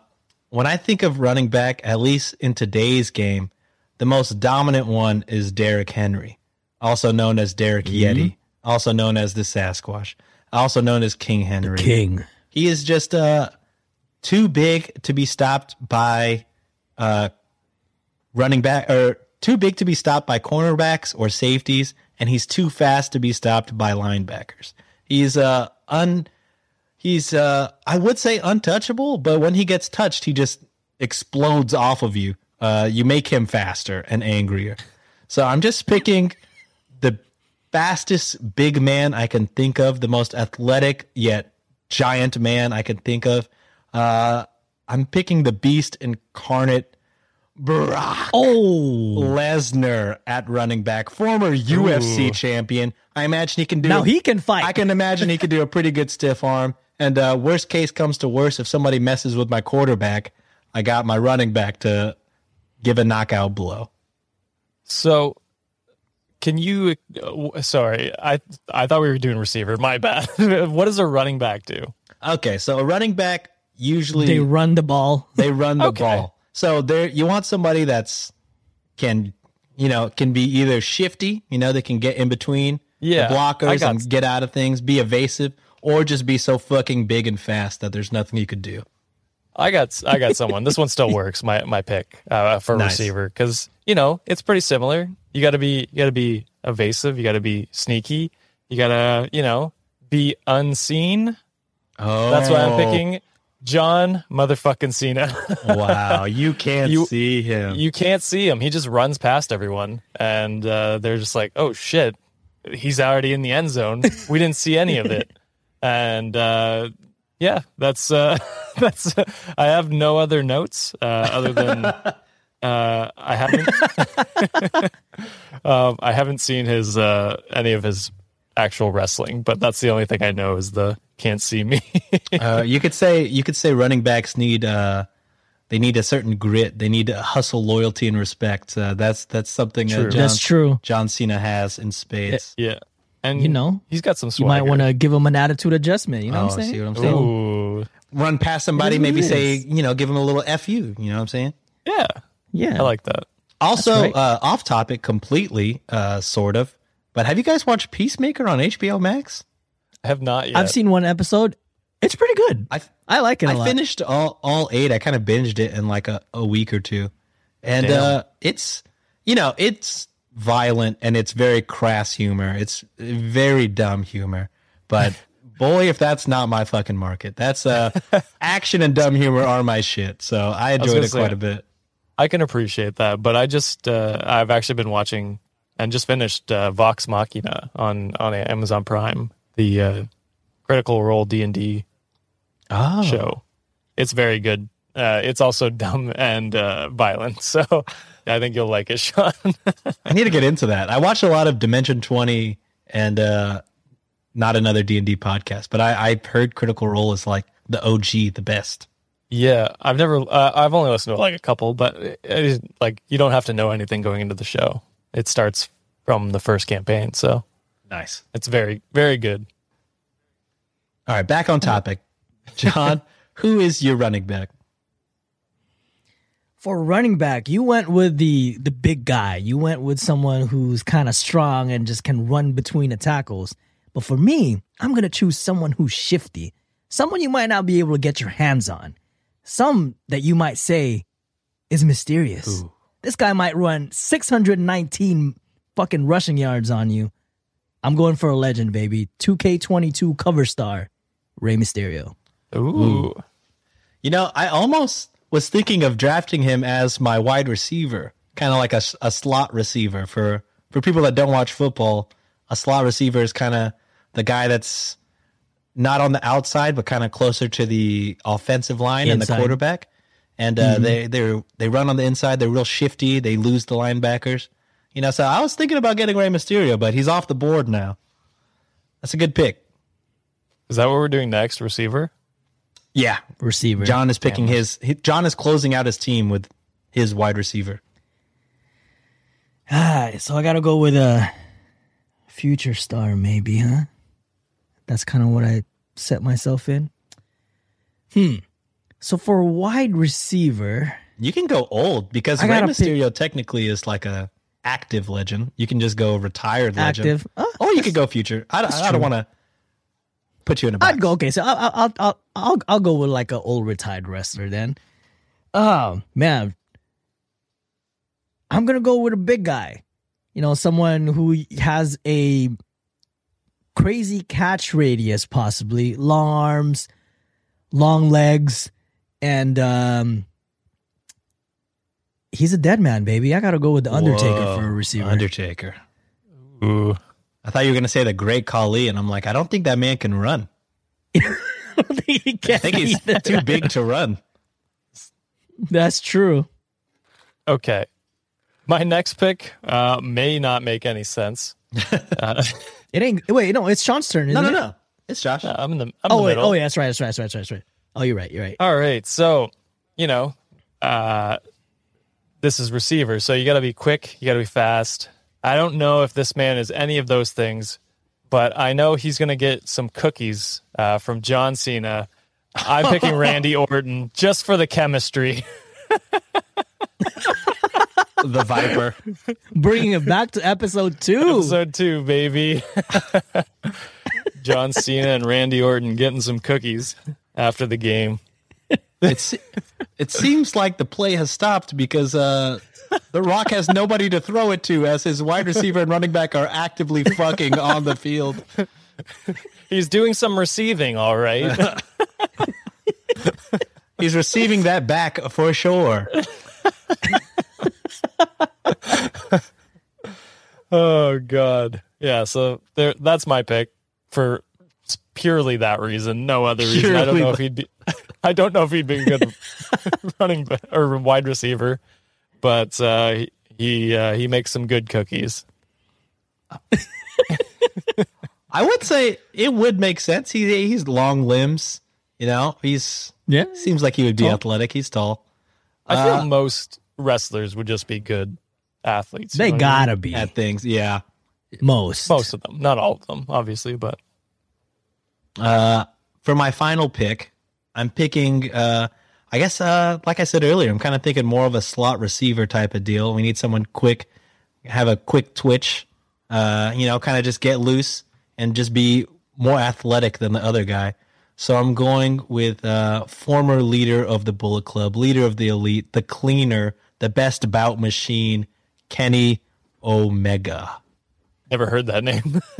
when I think of running back, at least in today's game, the most dominant one is Derrick Henry, also known as Derrick Yeti, also known as the Sasquatch, also known as King Henry. King. He is just uh, too big to be stopped by uh, running back, or too big to be stopped by cornerbacks or safeties, and he's too fast to be stopped by linebackers. He's uh un, he's uh I would say untouchable, but when he gets touched, he just explodes off of you. Uh, you make him faster and angrier. So I'm just picking the fastest big man I can think of, the most athletic yet giant man I can think of. Uh, I'm picking the beast incarnate, Brock Oh. Lesnar at running back, former UFC champion. I imagine he can do. Now he can fight. I can imagine he could do a pretty good stiff arm. And uh, worst case comes to worst, if somebody messes with my quarterback, I got my running back to give a knockout blow. So, can you? Uh, sorry, I I thought we were doing receiver. My bad. what does a running back do? Okay, so a running back usually They run the ball. they run the Okay. ball. So there you want somebody that's can you know can be either shifty, you know, they can get in between Yeah, the blockers and get out of things, be evasive, or just be so fucking big and fast that there's nothing you could do. I got I got someone. this one still works. My my pick uh, for Nice. receiver because you know it's pretty similar. You got to be you got to be evasive. You got to be sneaky. You got to you know be unseen. Oh, That's why I'm picking John motherfucking Cena. wow, you can't You- see him. you can't see him. He just runs past everyone, and uh, they're just like, "Oh shit, he's already in the end zone. We didn't see any of it." And uh, yeah, that's uh, that's. I have no other notes uh, other than uh, I haven't. um, I haven't seen his uh, any of his actual wrestling, but that's the only thing I know is the can't see me. uh, you could say you could say running backs need uh, they need a certain grit. They need to hustle, loyalty, and respect. Uh, that's that's something uh, True. John, That's true. John Cena has in spades. yeah, and You know, he's got some. You might want to give him an attitude adjustment. You know oh, what I'm saying? see what I'm saying? Ooh, Run past somebody, It is what maybe it say you know, give him a little fu. You know what I'm saying? yeah, Yeah. I like that. Also, uh, off topic completely, uh, sort of. But have you guys watched Peacemaker on HBO Max? I have not yet. I've seen one episode. It's pretty good. I I like it a I lot. I finished all all eight. I kind of binged it in like a, a week or two, and Damn. uh, it's you know it's violent and it's very crass humor. It's very dumb humor, but boy, if that's not my fucking market, that's uh, action and dumb humor are my shit. So I enjoyed gonna it say- quite a bit. I can appreciate that, but I just uh, I've actually been watching and just finished uh, Vox Machina on on Amazon Prime, the uh, Critical Role D and D Oh, show. It's very good. Uh, it's also dumb and uh, violent, so I think you'll like it, Sean. I need to get into that. I watched a lot of Dimension Twenty and uh, not another D and D podcast, but I I've heard Critical Role is like the OG, the best. yeah, I've never. Uh, I've only listened to like a couple, but it is, like you don't have to know anything going into the show. It starts from the first campaign, so Nice. it's very very good. All right, back on topic. John, who is your running back? For running back, you went with the the big guy. You went with someone who's kind of strong and just can run between the tackles. But for me, I'm gonna choose someone who's shifty, someone you might not be able to get your hands on, some that you might say is mysterious. This guy might run 619 fucking rushing yards on you. I'm going for a legend, baby. 2K22 cover star, Rey Mysterio. Ooh. You know, I almost was thinking of drafting him as my wide receiver, kind of like a, a slot receiver. For for people that don't watch football, a slot receiver is kind of the guy that's not on the outside, but kind of closer to the offensive line and the quarterback. And uh, they they they run on the inside. They're real shifty. They lose the linebackers. You know, so I was thinking about getting Rey Mysterio, but he's off the board now. That's a good pick. Is that what we're doing next? Receiver? Yeah, Receiver. John is picking his. he- John is closing out his team with his wide receiver. Ah, so I gotta go with a future star, maybe, huh? That's kind of what I set myself in. Hmm. So for a wide receiver, You can go old because I Rey gotta pick- Mysterio technically is like a active legend. You can just go retired legend, active. Oh, or you could go future. I, don't- I don't want to put you in a box. I'd go. Okay, so I'll I'll I'll I'll, I'll, I'll go with like an old retired wrestler then. Oh man, I'm gonna go with a big guy. You know, someone who has a crazy catch radius, possibly long arms, long legs, and um, he's a dead man, baby. I gotta go with the Undertaker Whoa, for a receiver. Undertaker. Ooh. I thought you were going to say the Great Khali, and I'm like, I don't think that man can run. he can't I think he's either. too big to run. That's true. Okay. My next pick uh, may not make any sense. Uh, It ain't. Wait, no, it's Sean's turn. No, isn't no, it? no. It's Josh. I'm in the. I'm Oh in the wait. middle. Oh yeah. That's right. That's right. That's right. That's right. That's right. Oh, you're right. You're right. All right. So, you know, uh, this is receiver. So you got to be quick. You got to be fast. I don't know if this man is any of those things, but I know he's going to get some cookies uh, from John Cena. I'm picking Randy Orton just for the chemistry. the Viper. Bringing it back to episode two. Episode two, baby. John Cena and Randy Orton getting some cookies after the game. It's it seems like the play has stopped because uh, the Rock has nobody to throw it to, as his wide receiver and running back are actively fucking on the field. He's doing some receiving, all right. He's receiving that back for sure. oh God, yeah. So there, that's my pick for purely that reason, no other reason. I don't Purely know if he'd be. I don't know if he'd be a good running back or wide receiver, but uh, he he, uh, he makes some good cookies. I would say it would make sense. He he's long limbs, you know. He's Yeah. seems like he would be Tall. athletic. He's tall I feel Uh, most wrestlers would just be good athletes. They know what I mean? gotta be. at things. Yeah. most. most of them, not all of them, obviously, but Uh, for my final pick, I'm picking. Uh, I guess, uh, like I said earlier, I'm kind of thinking more of a slot receiver type of deal. We need someone quick, have a quick twitch. Uh, you know, kind of just get loose and just be more athletic than the other guy. So I'm going with uh, former leader of the Bullet Club, leader of the elite, the cleaner, the best bout machine, Kenny Omega. Never heard that name.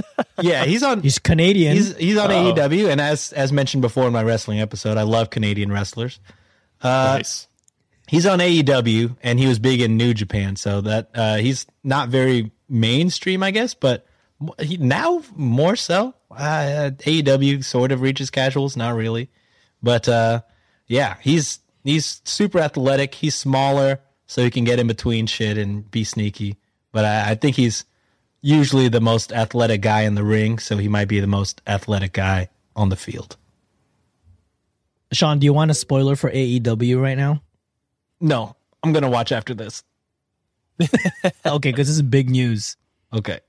Yeah, he's on. He's Canadian. He's he's on Oh. AEW, and as as mentioned before in my wrestling episode, I love Canadian wrestlers. Uh, nice. He's on AEW, and he was big in New Japan, so that uh, he's not very mainstream, I guess, but he, now more so. Uh, AEW sort of reaches casuals, not really, but uh, yeah, he's he's super athletic. He's smaller, so he can get in between shit and be sneaky. But I, I think he's usually the most athletic guy in the ring, so he might be the most athletic guy on the field. Sean, do you want a spoiler for AEW right now? No, I'm gonna watch after this. Okay, because this is big news. Okay.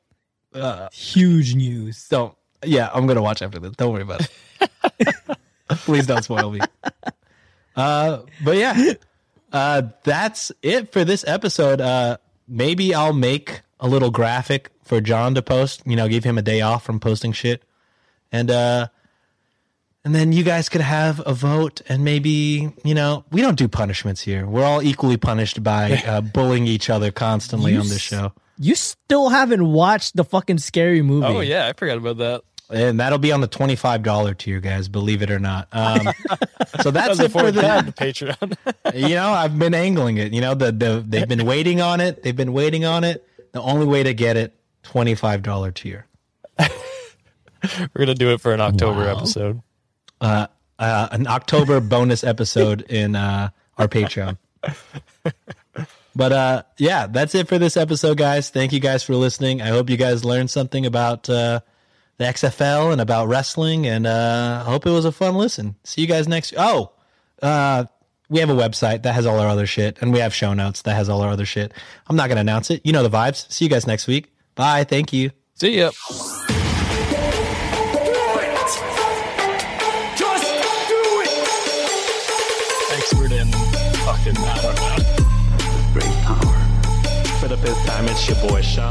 Uh, Huge news. don't. Yeah, I'm gonna watch after this. Don't worry about it. Please don't spoil me. Uh, but yeah, uh, that's it for this episode. Uh, maybe I'll make a little graphic for John to post. You know, give him a day off from posting shit, and uh, and then you guys could have a vote, and maybe you know we don't do punishments here. We're all equally punished by uh, bullying each other constantly You on this s- show. You still haven't watched the fucking scary movie. Oh yeah, I forgot about that. and that'll be on the twenty-five dollar tier, guys. Believe it or not. Um, so that's it for Before the. Patreon. You know, I've been angling it. You know, the, the they've been waiting on it. They've been waiting on it. The only way to get it, twenty-five dollar tier. We're gonna do it for an October Wow. episode. Uh, uh, an October bonus episode in uh, our Patreon. But uh, yeah, that's it for this episode, guys. Thank you guys for listening. I hope you guys learned something about uh, the XFL and about wrestling, and uh, I hope it was a fun listen. See you guys next. Oh, uh, we have a website that has all our other shit, and we have show notes that has all our other shit. I'm not gonna announce it. You know the vibes. See you guys next week. Bye. Thank you. See ya. Expert in fucking I don't. Great power. For the fifth time, it's your boy Sean.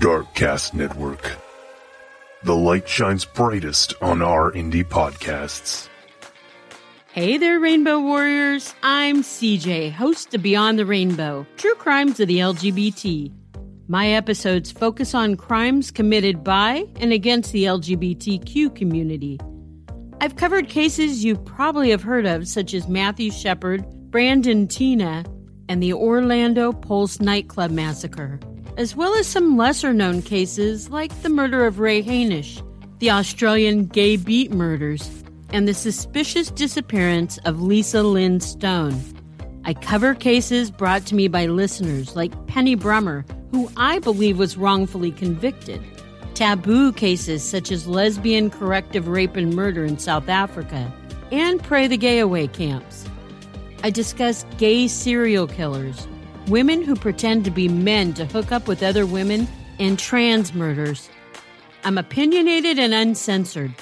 Darkcast Network. The light shines brightest on our indie podcasts. Hey there, Rainbow Warriors. I'm CJ, host of Beyond the Rainbow True Crimes of the LGBT. My episodes focus on crimes committed by and against the LGBTQ community. I've covered cases you probably have heard of, such as Matthew Shepard, Brandon Teena, and the Orlando Pulse nightclub massacre, as well as some lesser known cases like the murder of Ray Hainish, the Australian gay beat murders, and the suspicious disappearance of Lisa Lynn Stone. I cover cases brought to me by listeners like Penny Brummer, who I believe was wrongfully convicted, taboo cases such as lesbian corrective rape and murder in South Africa, and Pray the Gay Away camps. I discuss gay serial killers, women who pretend to be men to hook up with other women, and trans murders. I'm opinionated and uncensored.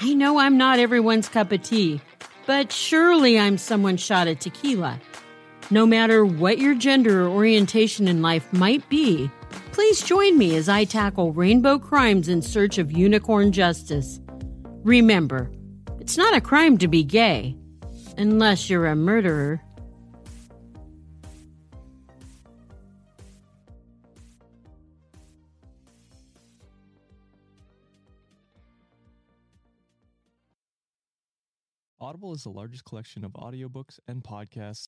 I know I'm not everyone's cup of tea, but surely I'm someone shot at tequila. No matter what your gender or orientation in life might be, please join me as I tackle rainbow crimes in search of unicorn justice. Remember, it's not a crime to be gay, unless you're a murderer. Audible is the largest collection of audiobooks and podcasts